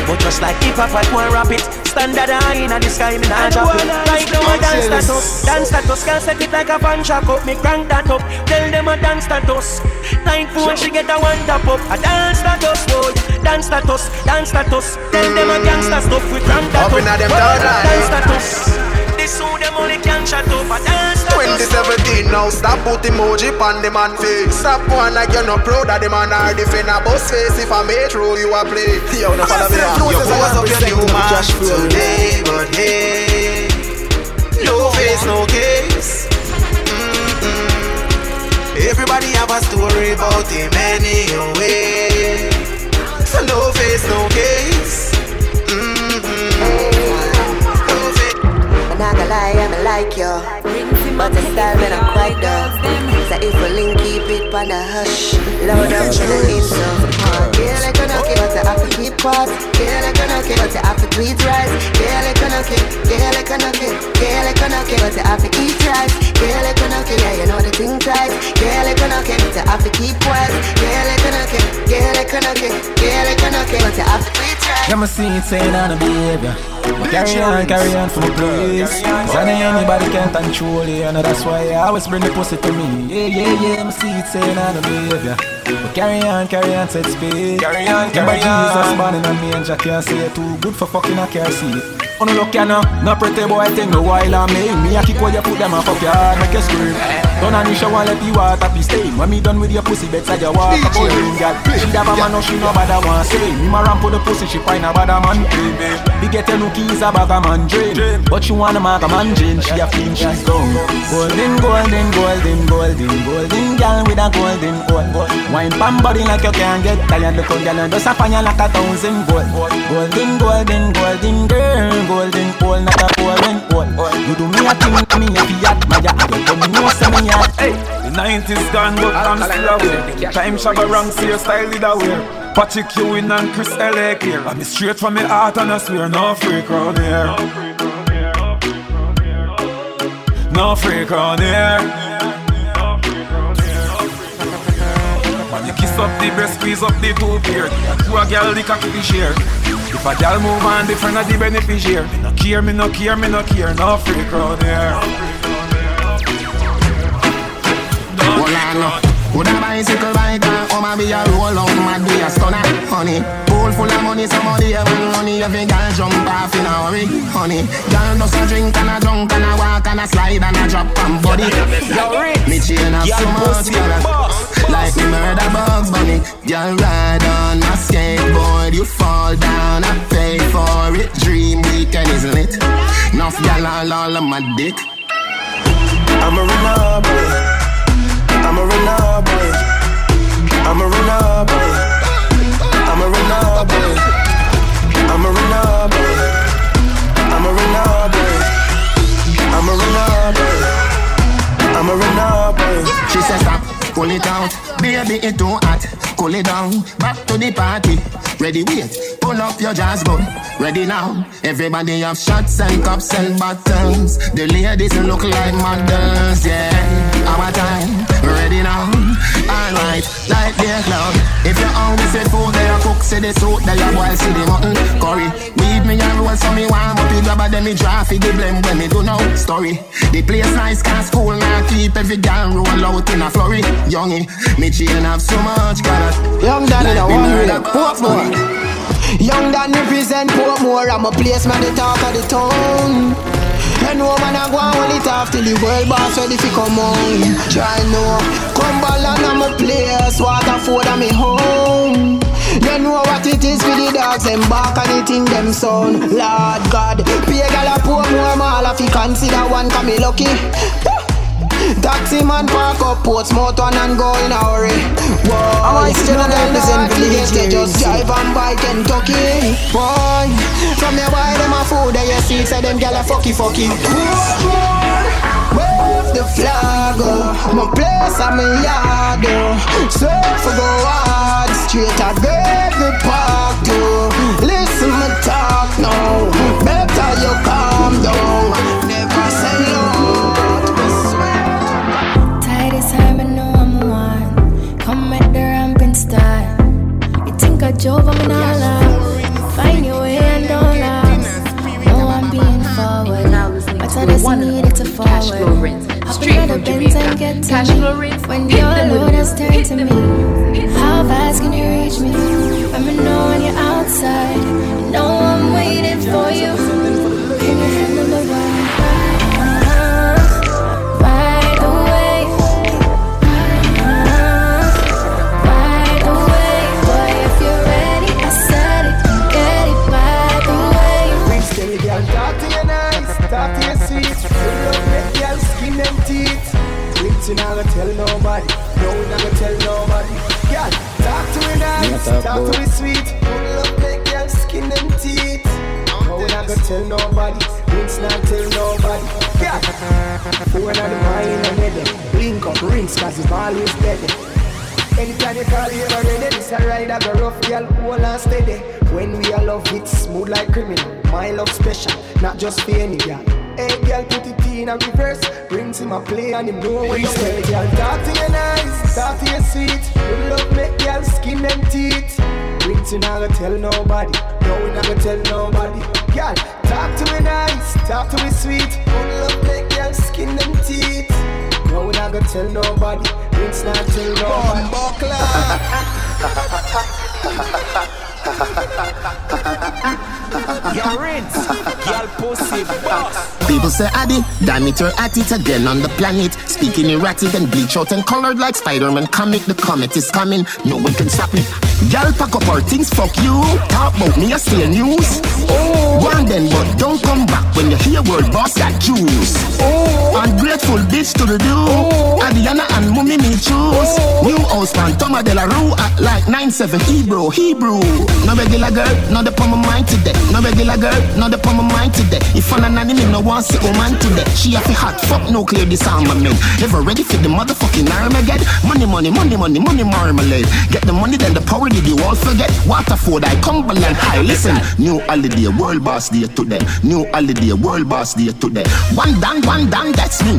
But just like hip hop, I want rap it. Standard high in the sky, me not drop it. Right now, I dance status. Dance status, can't set it like a fan shock up. Me crank that up. Tell them a dance that status. Nine phone, she get a one tap up. A dance status, boy. Dance status, dance status. Tell them a gangsta stuff. We crank that Up up. inna them Boy, third line. Dance status. This who them only can chat up. A dance 2017 now, stop put emoji on the man face. Stop going like you're not proud of the man or defend a boss face. If I made true, you a play. Yo, no follow me now. You pose up your new man today, but hey, no face, no case. Mm-mm. Everybody have a story about him anyway. So no face, no case. I'm not gonna lie, I'm like you. But the style when I'm quite done. So if we link, keep it on the hush. Low down to the intro. Yeah, like a knock it, but I have to keep quiet. Yeah, like a knock it, but I have to tweet right. Yeah, like a knock it. Yeah, like a knock. Yeah, like a knock but I have to keep right. Yeah, like a knock. Yeah, you know the thing tight. Yeah, like a knock but I have to keep quiet. Yeah, like a knock it. Yeah, like a knock it. Yeah, like a knock but I have to Yeah, me see it saying on the behavior. Carry on, carry on for my place. Cause I anybody can't control it, and that's why I always bring the pussy to me. Yeah, yeah, yeah, me see it saying on the behavior. But carry on, carry on, set speed. Carry on, carry Remember on. Jesus born in a manger, can't say too good for fucking I can't see it. Oh no look ya no, no pretty boy thing no while I me. Me a kick where you put them and fuck your hard make you scream. Don't on the shower let the water be stain When me done with your pussy better you walk up on ring girl She have a man no she no bother want say. Me ma ramp for the pussy she find a bad man. Play me Be get a nookie is a bag a man drain But she wanna mark a man drain She a feel she's gone. Golden golden golden golden golden girl with a golden gold Wine pan body like you can't get tired. Look how girl and just a fire like a thousand gold. Golden, golden, golden girl, golden pole, not a golden pole. You do me a thing, me a fiat, my ya. You do me no say me a. Hey, the 90s gone, but I'm still aware. Time shabba wrong, see your style lead aware. Patrick Ewing and Chris L.A. here. I'm straight from my heart and I swear no freak round here. No freak round here. You kiss up the breast, squeeze up the two. To a girl, the cocky be share. If a girl move on, different of the beneficiary. Me no care, me no care, me no care. No freak round here. Hold on, no. Would a bicycle bike and come and be a roll out mad be a stunner, honey. Pool full of money, somebody ever money. Every girl jump off in a hurry, honey. Girl does a drink and a drunk and a walk and a slide and a drop and body. Me chain have so much color, like me murder bugs bunny. Girl ride on a skateboard, you fall down, I pay for it. Dream weekend is lit. Enough girl all all on my dick. I'm a runner boy. I'm a runner boy. I'm a runner boy. I'm a boy. I'm a boy. I'm a boy. I'm a boy. I'm a runner. She says stop, pull it out, baby it too hot. Cool it down, back to the party. Ready, wait, pull up your jazz gun. Ready now, everybody have shots and cups and bottles. The ladies look like models, yeah. Our time, ready now. Alright, like the cloud. If you hungry, say food, they a cook, say the soup, they a boil, see the mutton. Curry, weed me and roll, so me warm up it, grab a draw for the blame when me do no story. The place nice, cause school now keep every girl roll out in a flurry. Youngie, me chain have so much color. Young Danny, me one murder with Portmore. Young Danny represent Portmore. I'm a place man, the talk of the town. And no man a go and hold it off till the world boss ready fi come on. Try no, Cumberland I'm a place, Waterford I'm a home. You know what it is for the dogs, them bark and the thing them sound. Lord God, pay gal a poor more mall if you consider one come me lucky. Taxi man park up Portsmouth one and go in a hurry. Whoa, I'm a student represent village. They just drive and buy Kentucky. Boy, from the buy them a food, they you see say them gyal a fucky fucky. Wave the flag, uh, oh. my place I'm a yard, oh. Surf go hard, straight at every park, oh. Listen me talk now, better you calm down. Never say no. You think I drove, I'm not lost. Find your way and don't last. No, I'm being forward. But I just needed to forward. Hop in the Benz and get to me. When your load has turned to me. How fast can you reach me? Let me know when you're outside. You know I'm waiting for you. Rich not gonna tell nobody, no we not gonna tell nobody. Girl, talk to me nice, talk talk to me sweet. You love make girl skin them teeth. No we not gonna tell nobody, Rich not tell nobody. Girl, when I'm the mind and head, link up rings 'cause it's always dead. Anytime you call you ever ready, this a ride I go rough, girl, hold and steady. When we all love it, smooth like criminal. My love special, not just for any girl. Hey girl, put it in a reverse. Brings him a play and him know when you say, girl, talk to your nice, talk to your sweet. You love make girl skin them teeth. Brings you not gonna tell nobody, no we not gonna tell nobody. Girl, talk to me nice, talk to me sweet. You love make girl skin them teeth. No, we not gonna tell nobody. It's not tell nobody. <laughs> People say Addy, damn it, you're at it again on the planet. Speaking erratic and bleach out and colored like Spider-Man comic. The comet is coming, no one can stop me. Girl, pack up our things, fuck you. Talk about me, I stay news. Oh. One then, but don't come back when you hear word boss got juice. Oh. Ungrateful bitch to the do. Oh. Adiana and Mummy me choose. Oh. New house man, Toma de la Rue at like 9-7 Hebrew, Hebrew. No regular girl, not palm of mind today. Eh. No regular girl, not the palm of mind today. If I'm an enemy, no one see woman today. She have a hot fuck no nuclear disarmament. Ever ready for the motherfucking Armageddon? Money, money, money, money, money, marmalade. Get the money, then the power did you all forget? Waterford, I Cumberland High. Listen, new holiday, world boss day today. New holiday, world boss day today. One down, one down, that's me.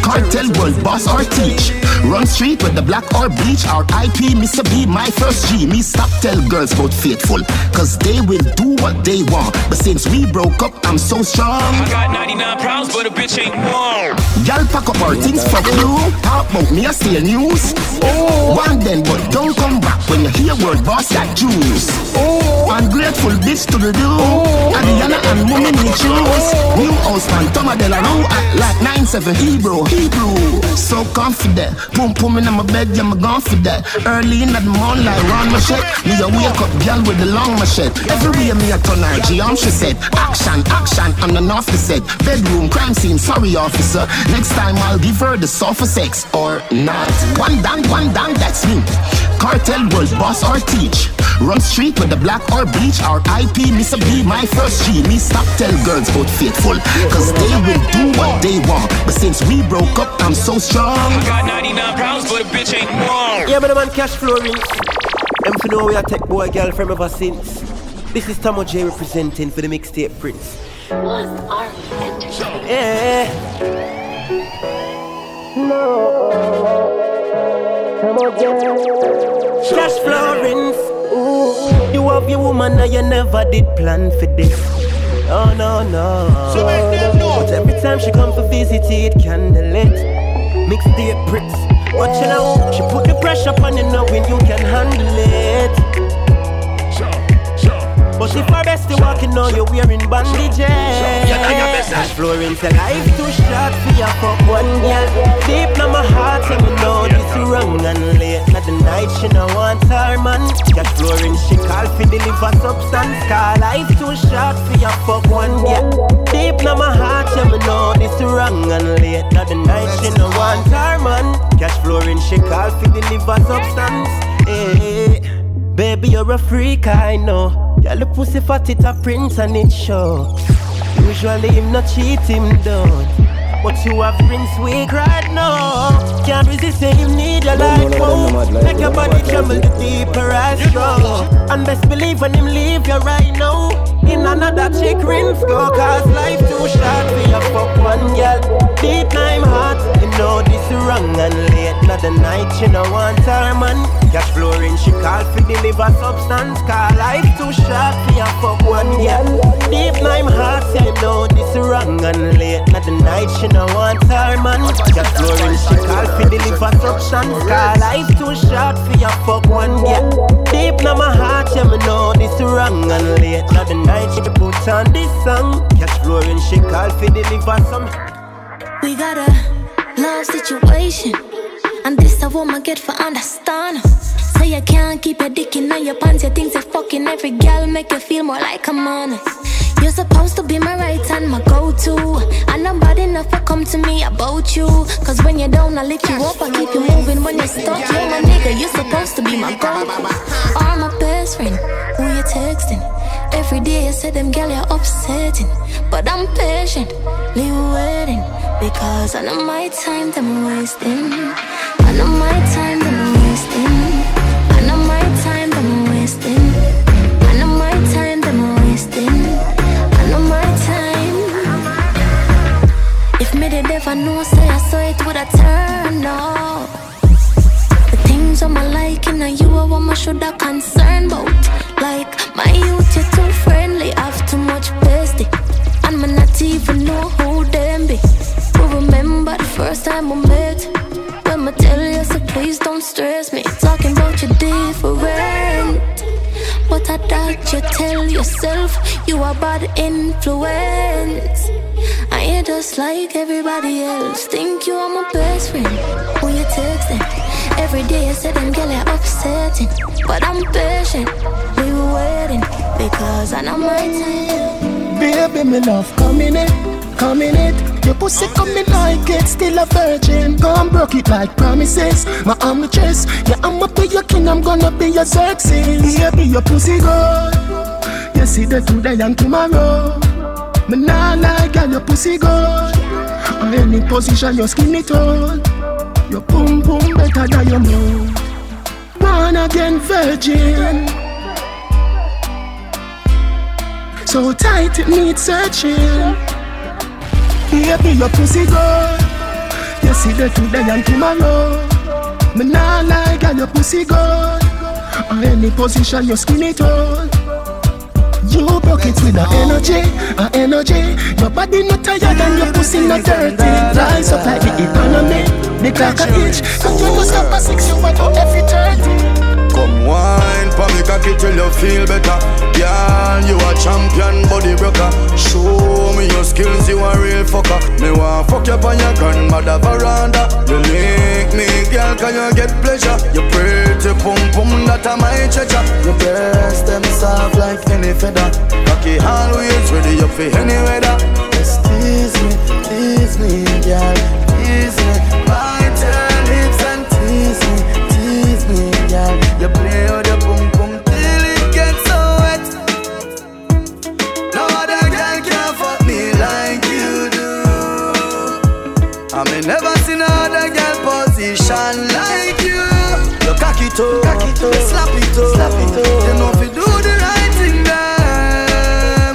Cartel, world boss or teach. Run street with the black or bleach. Our IP, Mr. B, my first G. Me stop tell girls about faithful. Cause they will do what they want. But since we broke up, I'm so strong. I got 99 pounds, but a bitch ain't warm. Y'all pack up our things, fuck you. Talk about me, I steal news. Oh. One then, but don't come back when you hear word boss got juice. Oh. Ungrateful bitch to the do. Oh. Adiana and Mummy need shoes. New house man, Toma de la Rue at like 9-7 Hebrew, Hebrew. So confident. Boom, boom in my bed, yeah, I'm gone for that. Early in the morning, like Ron Machete. Me a wake up, girl with the long machete. Everywhere me a turn her, G, she said. Action, action, I'm the off the. Bedroom, crime scene, sorry officer. Next time I'll give her the sofa sex or not. One down, one down, that's me. Cartel world boss or teach. Run street with the black or bleach. Our IP, Mr. B, my first G. Me stop tell girls about faithful. Cause they will do what they want. But since we broke up, I'm so strong. I got 99 pounds, but a bitch ain't warm. Yeah, but the man cash flow Rinse. Them for know we a tech boy girl from ever since. This is Tomo J representing for the mixtape Prince. Was our entertainment. Yeah. No. Cash flow Rinse. Ooh. You have your woman and you never did plan for this. Oh no no. So make them know. But every time she come for visit, it candlelit. Mixtape Prince. Watching out, she put the pressure on you knowing you can handle it. But if our bestie walking on you're wearing bandages. Cash Florence life too short for your fuck one girl. Deep in my heart and me know this wrong And late. At the night she no want her man. Florence she call for deliver substance. Cause life too short for your fuck one girl. Deep in my heart and me know this wrong And late. At the night she no want her man. Cash Florence she call for deliver substance. Hey. Baby, you're a freak, I know. Girl, the pussy fat, it a prince and it show. Usually him not cheat, him don't. But you have Prince weak right now. Can't resist say him need your life oh. more. Make your body tremble the deeper I go. And best believe when him leave you right now. In another chick rinse go. Cause life too short for your fuck one girl. Deep time heart, you know this wrong. And late not the night, she no want her man. Cash flooring, she call for deliver substance. Cause life too short for your fuck one girl. Deep time heart, say know this wrong. And late not the night, she no want her man. Cash flooring, she call for deliver substance. Cause life too short for your fuck one girl. Deep in my heart, me know this wrong. And late not the night, she put on this song. Flooring, she call for some. We got a love situation. And this a woman get for understand. So you can't keep your dick in your pants. You think you fucking every girl make you feel more like a man. You're supposed to be my right hand, my go-to. And nobody enough to come to me about you. Cause when you're down, I lift you up, I keep you moving. When you're stuck, you're my nigga, you're supposed to be my go-to. Best friend, who you texting? Every day you say them girl you're upsetting. But I'm patient, leave waiting. Because I know my time, them wasting. I know my time, them wasting. I know my time, them wasting. I wasting. I know my time. If me did ever know, say I saw it would have turned out. You I should have concerned about. Like my youth, you're too friendly, have too much bestie. And me not even know who them be. But remember the first time we met. When me tell you, so please don't stress me. Talking about you different. But I doubt you tell yourself you are bad influence. I ain't just like everybody else. Think you are my best friend. Who you texting? Every day I say them girl are upsetting. But I'm patient. We were waiting because I know my time. Baby, me love coming in, coming in. Your pussy coming like it's still a virgin. Come broke it like promises. My arm the chest. Yeah, I'ma be your king. I'm gonna be your sexy. Baby, your pussy good. You see the today and tomorrow. Me nah like girl, your pussy good. On any position, your skin it all. Your boom boom better than your move. Born again virgin. So tight it needs searching. Baby, your pussy good. You see the today and tomorrow. Me nah like girl, your pussy good. On any position, your skin it all. You broke it with a energy, a energy. Your body not tired and your pussy not dirty. Rise up like the economy, the clock a itch. Cause you don't stop at six, you want to every thirty. Come wine for me cocky till you feel better. Girl, you a champion body broker. Show me your skills, you a real fucker. Me want fuck you on your grandmother veranda. You make me, girl, can you get pleasure? You pretty pum pum, that a my treasure. Your breast, them soft like any feather. Cocky always ready up for any weather. Just tease me, tease me, girl, position like you. You cock it up, cock it up, slap it up, slap it up. You know if you do the right thing then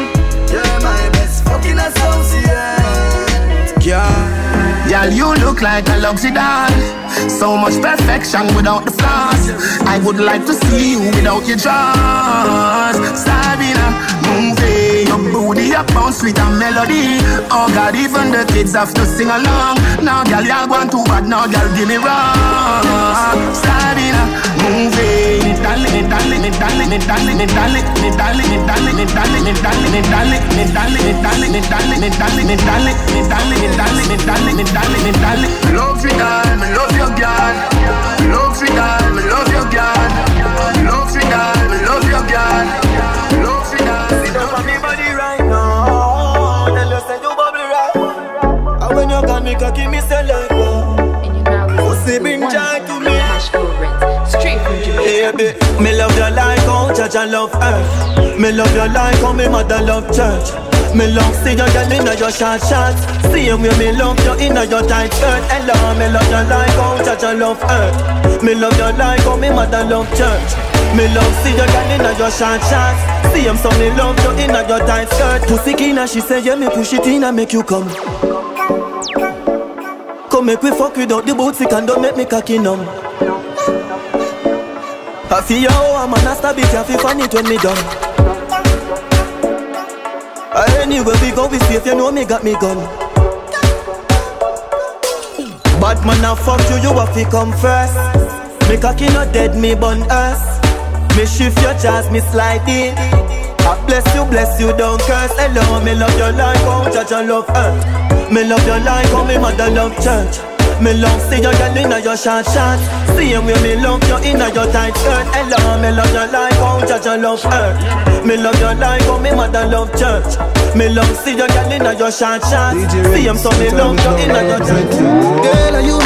You're my best fucking associate. Yeah. Girl, you look like a luxury doll. So much perfection without the flaws. I would like to see you without your drawers. Sabina, Your booty up bounce with a melody. Oh God, even the kids have to sing along. Now, girl, you want too bad. Now, girl, give me wrong. Sabina, move it. Darling, darling. Love love your girl. Love love your girl. Love love your girl. Me cocky, oh. me say like. Pussy bring joy to me. Straight from Jamaica. Baby, me love you like how oh, Judge I love earth. Me love oh, you like how me mother love church. Me love see you girl inna your short shorts. Same way me love you inna your tight skirt. Hello, me love you like how Judge I love earth. Me love you like how me mother love church. Me love see you girl inna your short shorts. Same so me love you inna your tight skirt. Pussy kina, she say yeah me push it in and make you come. Come make we fuck without the booty and don't make me cocky numb. I feel you oh, how a man a stab it, you feel funny when me done. Anywhere we go, we safe, you know me got me gun. Bad man a fuck you, you have to come first. Me cocky not dead, me bun us. Me shift your chance, me slide in. I bless you, bless you, don't curse. Hello, me love your life, how judge and love earth. Me love your life, how me mother love church. Me love see your girl inna your short shorts. Same way me love you inna your tight skirt. Hello, me love your life, how judge and love earth. Me love your life, how me mother love church. Me love see you girl inna your short shorts. Same so me love you inna your tight Girl, are you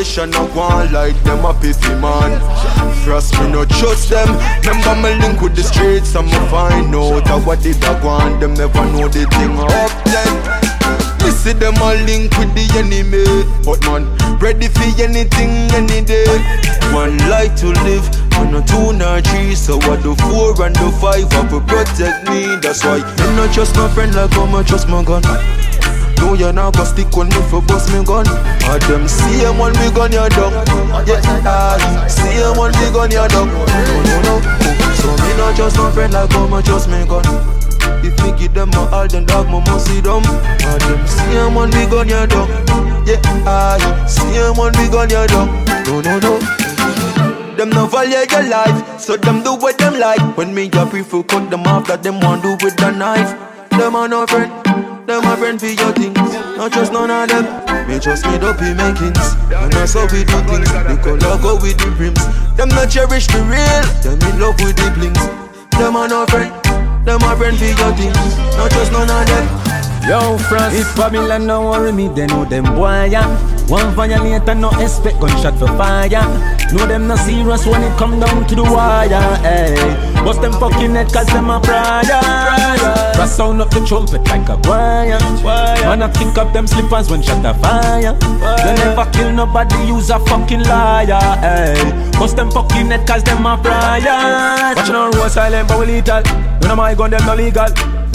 and I want like them a piffy man. Trust me, no trust them. Remember me link with the streets me find out that what did I want. Them never know the thing up then. Me see them a link with the enemy But man, ready for anything any day One life to live, and a two nor three So what the four and the five have to protect me That's why me not trust my friend like how I trust my gun no, you're not gonna stick on me for bust me gun. Or them same one me gun your dog. Yeah, see same one me gun your dog. No, no, no. So me not just my friend like how I trust me gun. If me give them my all, then dog, me must see them. Or them same one me gun your dog. Yeah, I see same one me gun your dog. No, no, no. Them no value your life, so them do what them like. When me a prefer cut them off, that them want do with the knife. Them are no friend, them a friend for your things. Not just none of them. Me just made up in makings, and that's how we do things. The color go with the rims. Them not cherish the real, them in love with the blings. Them are no friend, them a friend for your things. Not just none of them. Yo, France, if Babylon no worry me, they know them boy, yeah. One violator, no expect gunshot for fire. Know them not serious when it come down to the wire, hey. Bust them fucking head cause them a prior. Brass sound up the trumpet like a choir. Man, I think of them slippers when shot a fire. They never kill nobody, use a fucking liar, hey. Bust them fucking head cause them a prior. Watching on road silent but we lethal. None of my gun, them no legal.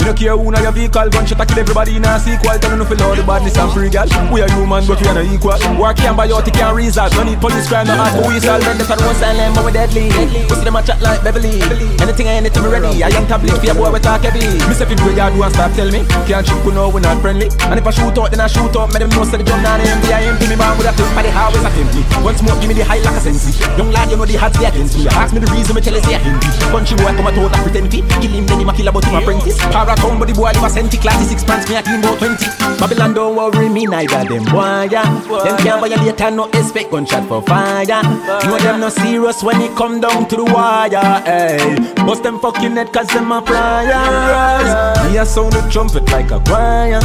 We don't care who na your vehicle Gunshot a kill everybody in a sequel. Tell you no feel all the badness and free gal We are human but we are not equal. Can't buy out, can't result. No need police crime, no hard police all Men them one silent but we deadly. Pussy them a chat like Beverly. Anything and anything we ready. A young tablet for your boy we talk heavy. Me say fit where you do and stop tell me. Can't we know we not friendly. And if I shoot out then I shoot out. Make them know say the drum down empty I empty. Me man with a flip by the highways I empty One smoke give me the high like a sensi Young lad you know the hats they against me. Ask me the reason me tell you say I empty. Country boy come a told that pretend fi Kill him then him a kill about him apprentice Para town but the boy live a centi Classy six pants me a clean about 20 Babylon don't worry me neither them boy Them can't violate and no expect gunshot for fire. You Know them no serious when it come down to the wire hey. Bust them fucking head cause them a priors Me a sound the trumpet like a choir.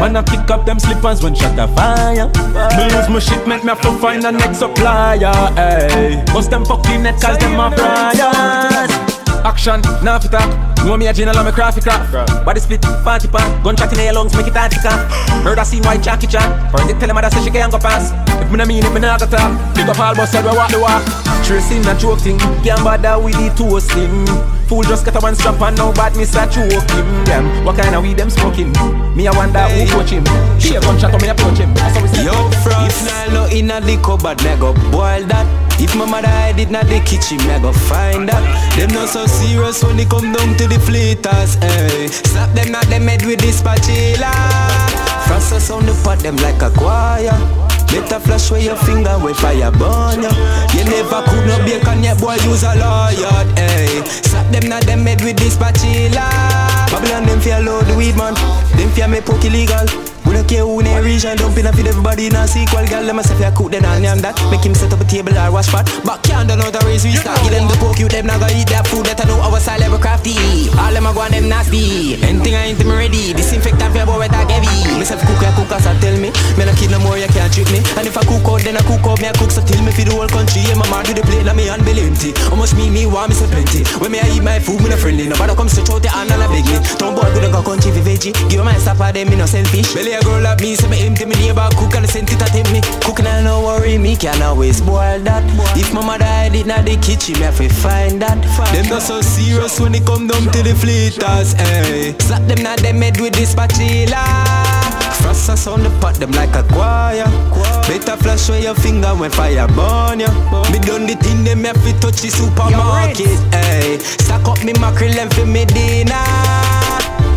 Man I pick up them slippers when shot a fire. Me lose my shipment me have to find the next supplier hey. Bust them fucking head cause them a priors Action, now fit talk. Know me a general, I'm a crafty craft. Body split, party pan. Gunshot in your lungs, make it hard to come. Heard I seen white Jackie Chan. First they tell him that say she can't go pass. If me no mean it, me not go talk. Big up all boss said we walk the walk. Tracing a joke thing. Can't bother with the toasting. Fool just get a one strap and now bad miss a choke him. Them, what kind of weed them smoking? Me I wonder who coach him. She a gunshot on me approach him. That's how we say. Yo, If now no inna the cupboard, me go boil that. If my mother hide it the kitchen, me go find that. Them not so serious when they come down to the fleeters, eh. Slap them at them head with this spatula. Frost on the pot, them like a choir. Better flash where your finger when fire burn ya. You never could not bacon yet, boy use a lawyer, eh. Slap them na them head with this spatula. Babylon them fear load weed man. Them fear me poke illegal. We don't care who in the region, dumping a feed everybody in a sequel. Girl, them myself ya cook then and yam that. Make him set up a table or wash pot. But can't do not a raise we start. Give them the poke, you them not gonna eat that food that I know our style ever crafty. All them a go on them nasty. Anything I ain't them ready. Disinfectant for your boy with a heavy. Myself cook ya cook as I tell me. Me no kid no more, you can't trick me. And if I cook out, then I cook out. Me I cook so till me feed the whole country. Yeah, my man do the plate, now me hand belly empty. How much me me want me so plenty. When me I eat my food, me no friendly. Nobody come stretch out the hand and I beg me. Don't boy good and go country for veggie. Give my supper, them me no selfish. Belly a girl like me, so me empty me neighbor cook and send it at me. Cooking and no worry, me can always boil that. If mama died it the kitchen, me have to find that. Them not so serious when they come down to the fleeters, eh. Slap them now, them head with this spatula. Frost us on the pot, them like a choir. Better flash where your finger when fire burn ya. Me done the thing, them have to touch the supermarket, eh. Stack up me mackerel and for me dinner.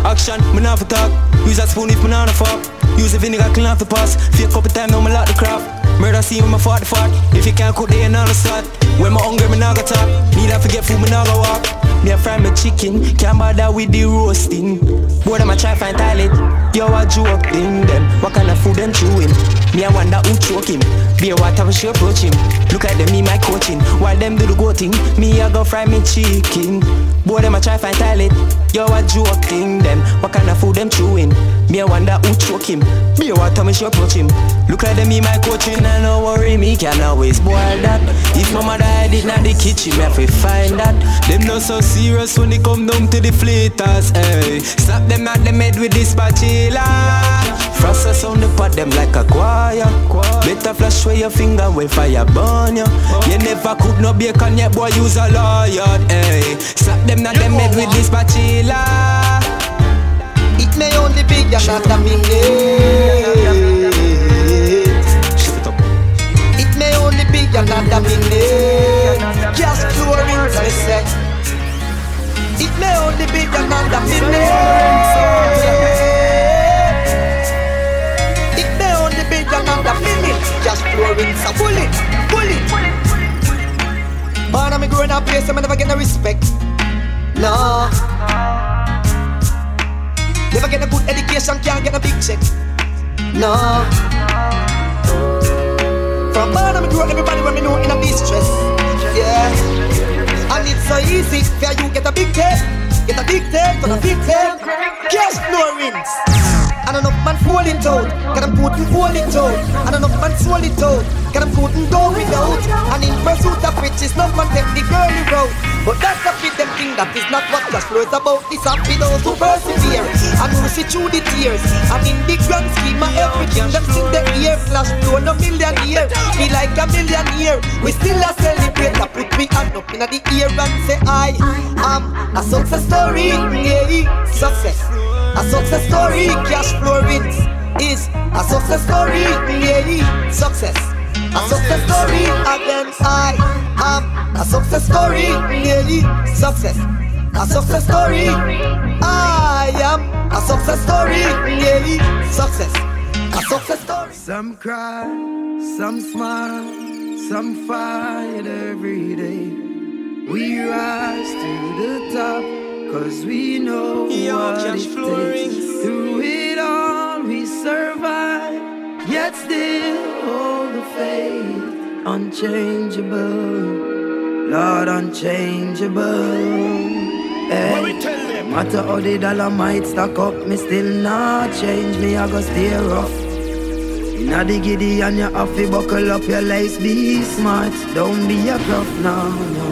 Action, me not for talk. Use that spoon if me not a fork. Use the vinegar clean off the pots. Fake couple time, now me lock the craft. Murder scene with my fart fart. If you can't cook, they ain't on start. When my hungry, me not go talk. Need I forget food, me not go walk. Me a fry my chicken, can't bother with the roasting. Boy, them a try find toilet. Yo, a joke thing them. What kind of food them chewing? Me I wonder who choke him. Be a water when she approach him. Look at them me my coaching. While them do the go thing, me I go fry me chicken. Boy them a try find toilet. Yo a joke thing them. What kind of food them chewing? Me I wonder who choke him. Be a water when she approach him. Look at them me my coaching. And no worry me can always boil that. If mama died not the kitchen, me to find that. Them not so serious when they come down to the fleeters. Hey, eh. slap them at them head with this spatula. Frost us on the pot them like a choir. Better flash your finger when fire burn you. You never cook no bacon yet, boy use a lawyer. Eh. Hey, slap them at them head with this spatula. It may only be your not a minute. It may only be another minute. Just chlorine, I say. It may only be another minute. So pull it, pull it. Man, I'm growing up place, I'm never get no respect. No. Never get a good education, can't get a big check. No. From born, I'm growing everybody when me know in a distress. Yeah. And it's so easy for you get a big tape, get a big tape, to a big tape. Cash flow Rinse. And enough man fall it out, can I'm putting fall it out. And enough man swallow it out, can I'm putting go without. And in pursuit of riches, no man take the girly road. But that's a bit them thing that is not what cash flow is about. It's a bit those who persevere and who see through the tears. And in the grand scheme of everything, them sing the ear flash flow no millionaire. Be like a millionaire. We still a celebrate. I put me hand up in the ear and say I am a success story. Yeah, success. A success story, cash flow Rinse is a success story. Yeah, success. A success story again. I am a success story. Yeah, success. A success story. I am a success story. Yeah, success. A success story. Some cry, some smile, some fight every day. We rise to the top, cause we know what it takes. Through it all, we survive, yet still hold the faith. Unchangeable, Lord, unchangeable. Eh, hey, matter how the dollar might stack up, me still not change. Me, I go stay rough. Inna the giddy and you have to buckle up your lace Be smart, don't be a bluff, no, no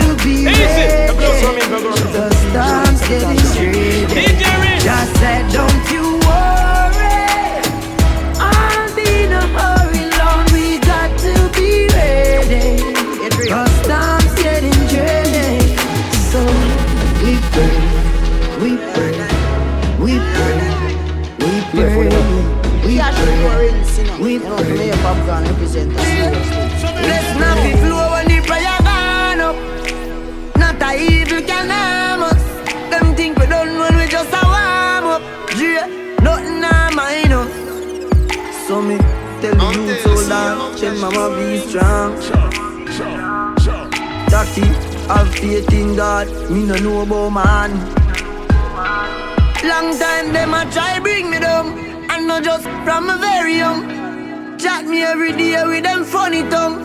to be ready. The storm's getting ready. Just said don't with them funny tongue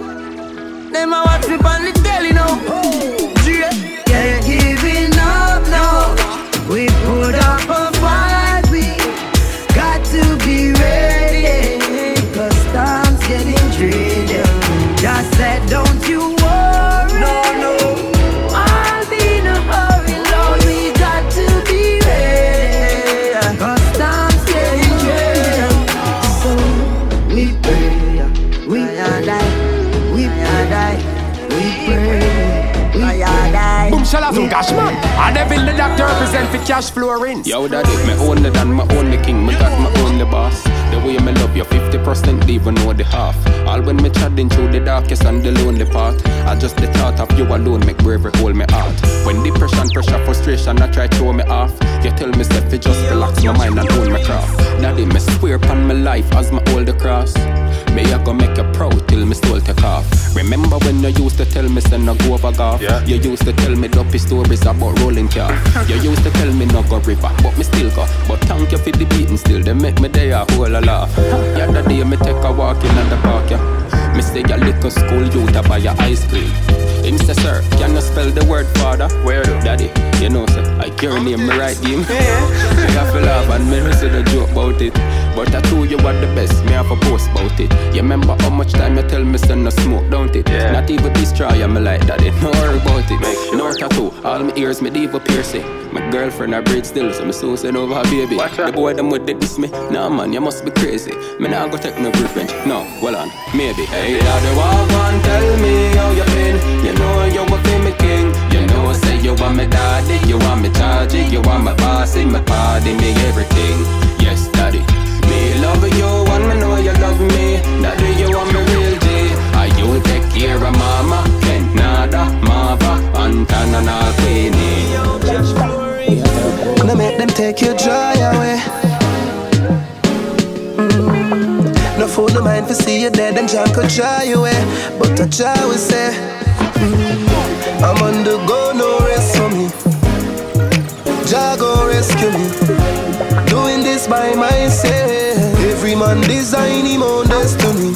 Them a watch me on the I devil the doctor represent for cash flow Rinse. Yo, daddy, me own the dan, me own king, me got my the boss. The way me love you, 50% even know the half. All when me chatting through the darkest and the lonely part. I just the thought of you alone make bravery hold me heart. When depression, pressure, frustration, I try to throw me off. You tell me step just relax my mind and own my craft. Daddy, me swear upon my life as my the cross. Me I go make you proud till me still take off. Remember when you used to tell me say no go over golf? Yeah. You used to tell me dopey stories about rolling car. <laughs> you used to tell me no go river, but me still go. But thank you for the beating still, they make me day a whole a laugh. Yeah, the day me take a walk in the park, yeah. Me say a little school you to buy your ice cream. Him say, sir, can you spell the word father? Where do? Daddy, you know, sir, I carry name me right <laughs> game. Yeah. <laughs> have to laugh and me say the joke about it. But I told you what the best, me have a post about it. You remember how much time you tell me say no smoke, don't it? Yeah. Not even destroy me like that, it. No worry about it. Make sure. No tattoo, all my ears, me diva piercing. My girlfriend, I braid still, so me soon send over her baby. Watch the boy them would diss me. Nah man, you must be crazy. Me nah go take no revenge. No, well on, maybe. Hey, daddy, walk on, tell me how you been. You know you a feel me king. You know say you want me daddy, you want me chargy, you want my bossy, my party, me everything. Love you and me know you love me. Daddy, you want me real. Are you take care of mama, Ken, Nada, Mava, Antana, Queenie. Gonna make them take your joy away. Mm. No fool, no mind for see you dead and John could dry away. But a jar will say, mm. I'm on the go, no rest for me. Jago rescue me. Doing this by myself. Man design him own destiny.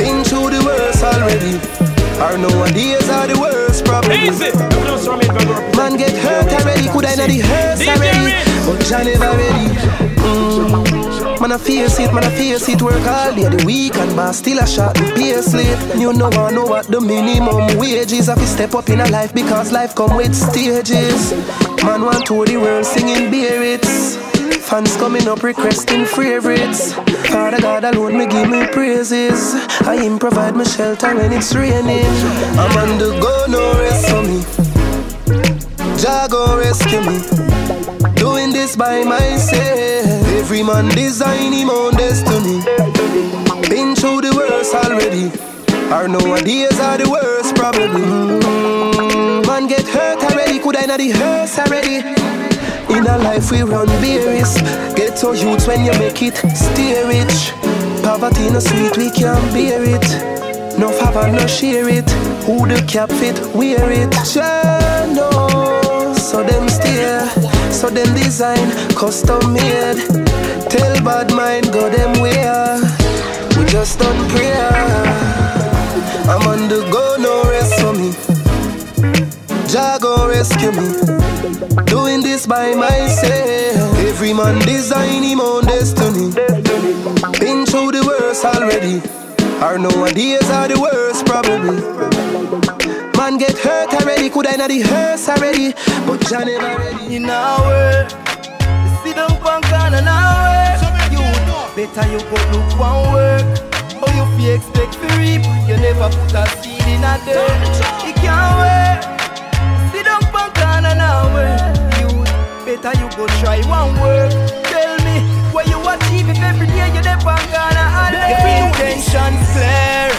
Been through the worst already. Our nowadays are the worst probably. Man get hurt already. Could I not the hurt already? But Jah never ready. Mm. Man I face it, man I face it Work all day the weekend, but still a shot and pay sleep You know I know what the minimum wage is Have to step up in a life because life come with stages Man want to the world singing beer it's Fans coming up requesting favorites. Father God alone, me give me praises. I him provide me shelter when it's raining. I'm on the go, no rest for me. Jah go rescue me. Doing this by myself. Every man design him own destiny. Been through the worst already. Our nowadays are the worst probably. Mm, man get hurt already. Could I not the hearse already? In a life we run berries. Get to youths when you make it, stay rich. Poverty no sweet, we can't bear it. No favor, no share it. Who the cap fit, wear it. no, so them steer, so them design, custom made. Tell bad mind, go them where. We just done prayer. I'm on the go, no rest. Jah go rescue me. Doing this by myself. Every man design him own destiny. Been through the worst already. Our nowadays are the worst probably. Man get hurt already, could I not the hearse already? But Jah never ready. In our way, sit down punk on an hour. You better you go look one work. How you feel expect to reap? You never put a seed in a dirt. It can't wait you better you go try one word. Tell me what you achieve if every day you never gonna Your intentions clear.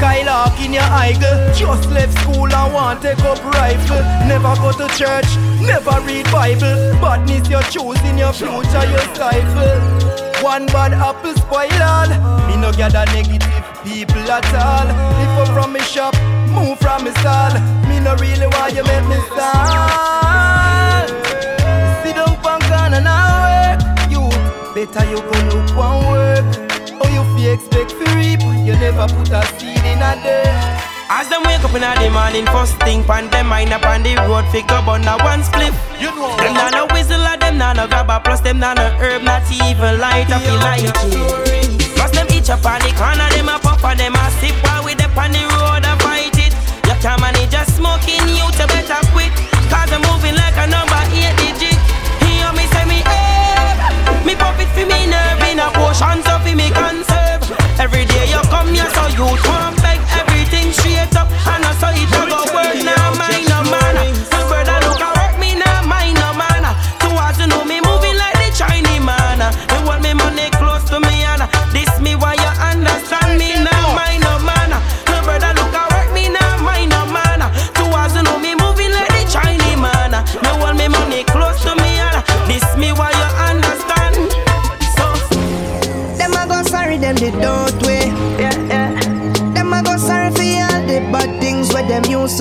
Skylark in your eagle Just left school and want take up rifle. Never go to church, never read Bible. Badness you choose in your future you stifle. One bad apple spoil all. Me no gather negative people at all. If I'm from me shop, move from me stall. Me no really why you make me stall. Sit down punk on an hour You better you go look one work Oh you fi expect to reap You never put a seed in a dirt as them wake up in the morning, first thing pan them mind up on the road, figure on a one split. You know them not no whistle, them not no grabber, plus them not no herb, not even light up the light. Plus them each up on the corner, them a pop and them a sip while we dip on the road and fight it. You can't manage just smoking, you to better quit. Cause I'm moving like a number eight digit. Me it for me nerve in a potion, so for me conserve. Every day you come here, so you come beg everything straight up. And I saw it a go work now,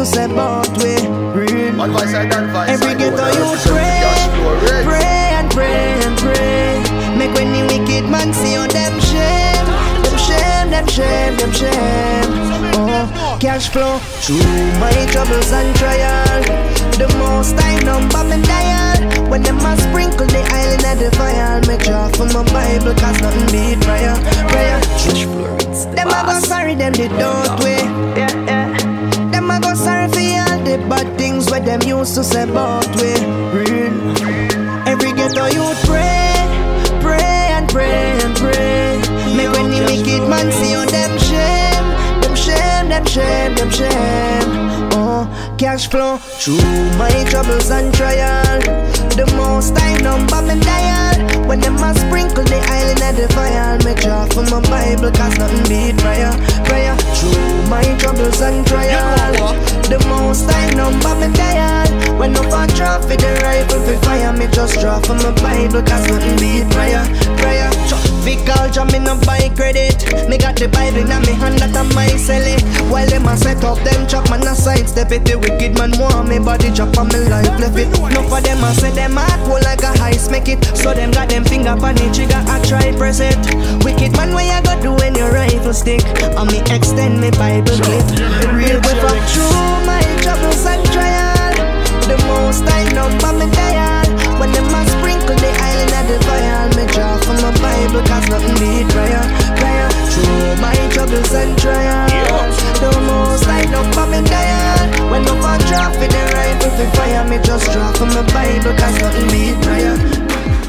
say both way real. Advice and advice. Every ghetto you pray, pray and pray and pray. Make when the wicked man see on them shame, them shame, them shame, them shame. Oh, cash flow through my troubles and trial. The most I number me dial. When them a sprinkle the island at the fire, me draw from my Bible 'cause nothing beat prayer, prayer. Cash flow, it's the Them a go sorry, them they don't way. Yeah, yeah. Them a go sorry the bad things where them used to say about we. Real. Every ghetto you pray, pray and pray and pray. Make when the wicked man see on them shame, them shame, them shame, them shame. Oh, cash flow through my troubles and trial. The most I number me dial. When them a sprinkle the island of the fire, me draw from my Bible, cause nothing beat prayer, prayer. Through my troubles and trial. The most I number me dial. When no for the rifle for fire, me just draw from my Bible, cause nothing beat prayer, prayer. Fickle jam me no buy credit. Me got the Bible in me hand that I might sell it. While them a set up them chop man a sidestep it. The wicked man want me body chop on me life left it. No for them a say them heart hold like a ice make it. So them got them finger on the trigger I try press it. Wicked man what you go do when your rifle stick? On me extend me Bible clip. Real with up true my troubles and trial. The most I number me dial. When them a sprinkle the island of the fire, me draw from my Bible, cause nothing beat prayer, prayer. Through my troubles and trials, the most I number me dial. When no one draw for the rifle for fire, me just draw from my Bible, cause nothing beat prayer.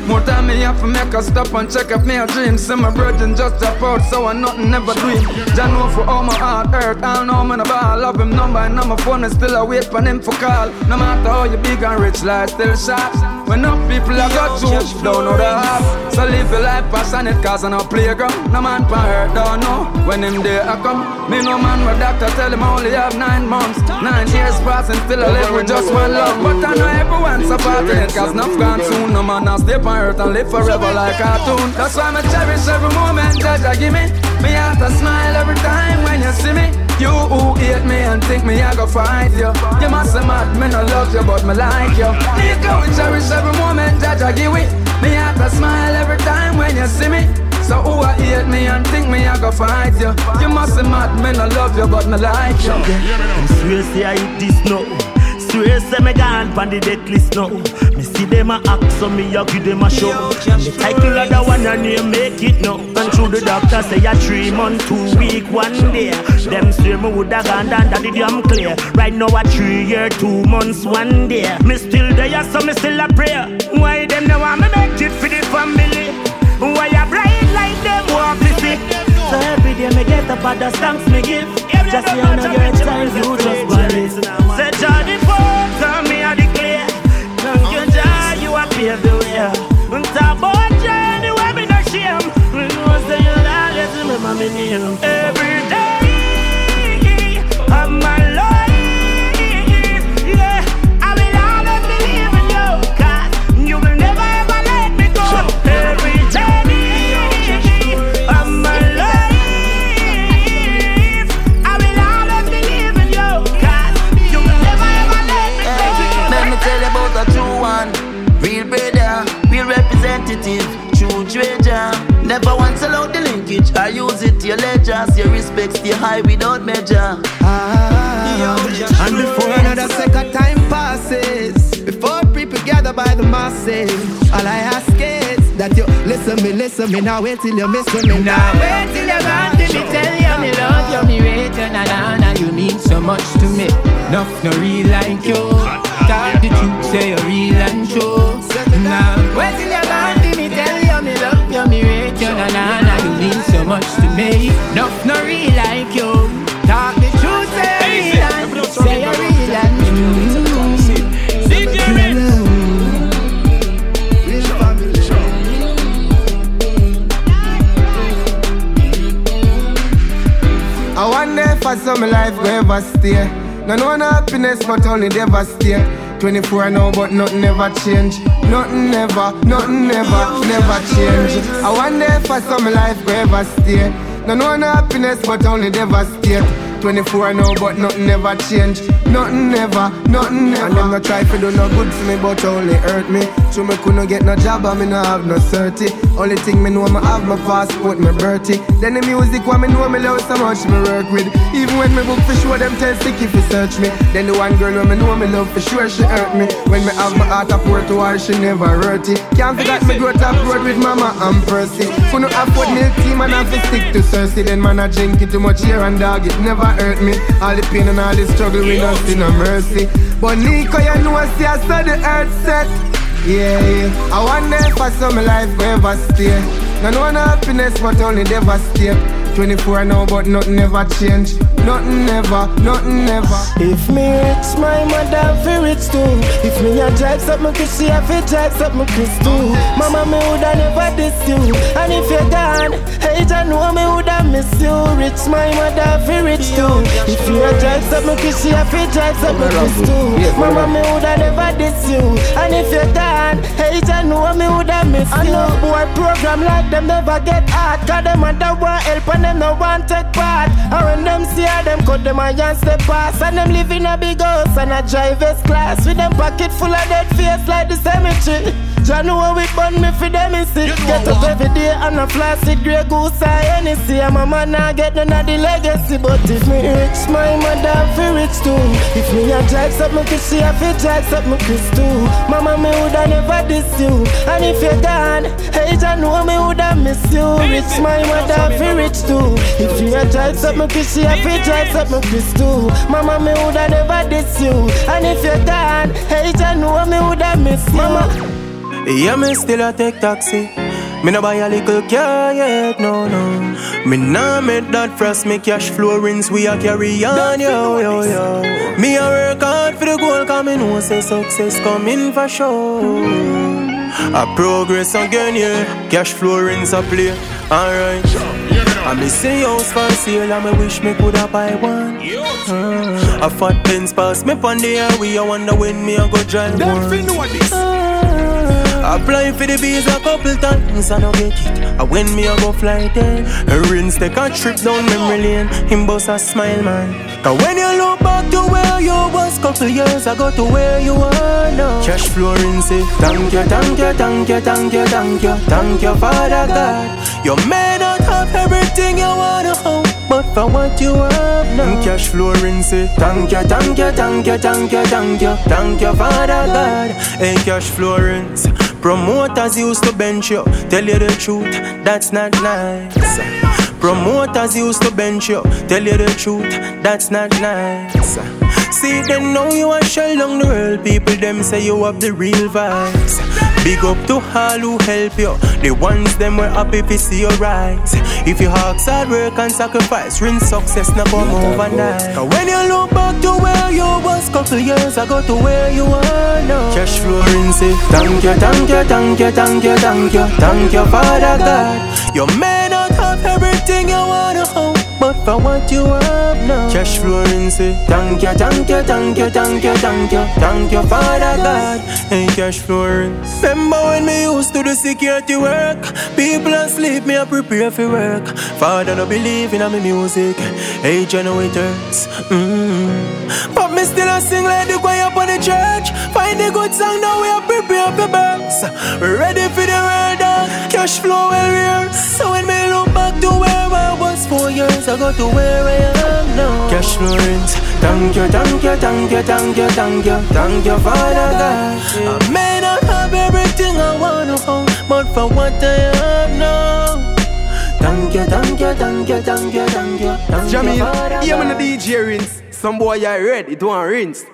More time me have to make a stop and check if me a dream See my brethren just drop out so I nothing never dream Jah know for all my heart hurt, I know me no ball Love him number and my phone and still I wait for him for call No matter how you big and rich, life still sharp When enough people I got you, don't know the half So live your life passionate cause I no playground. No man pan hurt, don't know when him there I come. Me no man with doctor tell him I only have nine months. Nine years passing still I live with just one love. But I know everyone's supporting it cause enough gone soon. No man now stay on earth and live forever like a cartoon. That's why I cherish every moment that you give me. Me have to smile every time when you see me. You who hate me and think me I go fight you. You must have mad, me no love you but me like you. Nigga, we cherish every moment that you give me. Me have to smile every time when you see me. So who I hate me and think me I go fight you. You must have mad, me no love you but me like you. I'm seriously I eat this no. Swear say me gone pon the death list now. Me see them a act so me a give them a show. The title of the one and you make it now. And through the doctor say a three month, two week, one day. Them say me woulda gone down that the damn clear. Right now a three year, two months, one day. Me still there so me still a pray. Why them no want me make it for the family? Why a bright like them want to see? So every day me get up the thanks me give. Just you know your time you just worry. Say Johnny Porter me a declare. Thank you Jah you a pave the way. And talk about journey where me no shame. We know say you always remember me name. Every day Your respect stay high without measure. Ah, And before another second time passes, before people gather by the masses, all I ask is that you listen me, listen me, now wait till you miss me now. Wait till you're gone till me tell you me love you, me rate you, na na na. You mean so much to me. Enough no real like you. Talk the truth, say you're real and true. Now wait till you're gone till me tell you me love you, me rate you, na na na. You mean so much to me. Enough no real like you. Talk the truth, say you're real and say you're real and true. I wonder if I saw my life go ever stay. No no no happiness, but only devastate. 24 now, but nothing ever change. Nothing never, nothing never, never change. I wonder if I saw my life go ever stay. No no no happiness, but only devastate. 24 now, oh, but nothing ever change. Nothing never, nothing never. And them no try to do no good for me, but only hurt me. So me couldn't get no job, and me no have no certy. Only thing me know, me have my passport, my birthday. Then the music, what me know, me love so much, me work with. Even when me book for sure, them tell sticky if you search me. Then the one girl, when me know, me love for sure, she hurt me. When me have my heart up word to her, she never hurt it. Can't forget me growth up road with mama and Percy. Couldn't afford milk team and have to stick to Cersei. Then man, I drink it too much here and dog, it never hurt me. All the pain and all the struggle, we don't see no mercy. But Nico, you know, I see, I saw the earth set. Yeah, yeah. I wonder if I saw my life go ever stay. No, no happiness, but only devastate. 24 now, but nothing ever change. Nothing ever, nothing ever. If me rich, my mother feel rich too. If me a drive something, cause she have to drive something, cause too. Mama, me woulda never diss you. And if you're gone, hey, I know me woulda miss you. Rich, my mother feel rich too. If you a drive something, cause she have to drive something, cause too. Mama, me woulda never diss you. And if you're gone, hey, I know me woulda miss you. I know boy program like them never get hard. Cause them mother want help and them no want take part. And when them see her, them cut them and step past. And them live in a big house and a drive S class. With them pocket full of dead face like the cemetery. Jah know how we burn me for them is sick. Get up every day and a flash it grey goose or Hennessy. And my man I get none of the legacy. But if me rich, my mother feel rich too. If me a drive something, cause she a fi drive something, Chris too. Mama me woulda never diss you. And if you're gone, hey, Jah know me woulda miss you. Rich, my mother feel rich too. If you a drive something, cause she a fi drive something, Chris too. Mama me woulda never diss you. And if you're gone, hey, I know me woulda miss you. Mama. Yeah, me still a take taxi. Me no buy a little car yet, no, no. Me nah make that frost, me cash flow Rinse, we a carry on, yo, yo, yo. Me a work hard for the goal, cause me know say success coming for sure. I progress again, yeah. Cash flow Rinse a play, alright. I me say house for sale, and me wish me coulda buy one. Uh, a fat Benz pass me pon the highway, I wonder when me a go drive one. Apply for the visa a couple times, I don't get it. And when me a go fly there, a rinse take a trip down memory lane. Him boss a smile, man. Cause when you look back to where you was couple years ago to where you are now. Cash flow rinse it. Thank you, thank you, thank you, thank you, thank you, thank you, Father God. You have everything you wanna have. But for what you have now. Cash flow rinse Thank you, thank you, thank you, thank you, thank you. Thank you, Father God. Hey, cash flow rinse Promoters used to bench you. Tell you the truth, that's not nice. Promoters used to bench you. Tell you the truth, that's not nice See, they know you are shell along the world People, them say you have the real vibes Big up to all who help you. The ones them were happy to see you rise. If you ask hard work and sacrifice, rinse success not come overnight. Cause when you look back to where you was couple years ago to where you are now. Cash flow rinse it. Eh, thank you, thank you, thank you, thank you, thank you, thank you, Father God. You may not have everything you wanna have. But for what you have now Cash flow rinse it Thank you, thank you, thank you, thank you, thank you Thank you, Father God. Hey, cash flow rinse Remember when me used to do security work? People asleep, me a prepare for work. Father no believe in my music. Hey, generators mm. But me still a sing like the choir up on the church. Find a good song now we are prepare for birds Ready for the world Cash flow well here So when me look back to where I years ago to where I am now. Cash flow rinse. Thank you, thank you, thank you, thank you, thank you, thank you, Father God. I may not have everything I wanna have, but for what I have now. Thank you, thank you, thank you, thank you, thank you, thank you, Jamil, Father yeah, man, God. the DJ rinse. Some boy I red, it want rinse.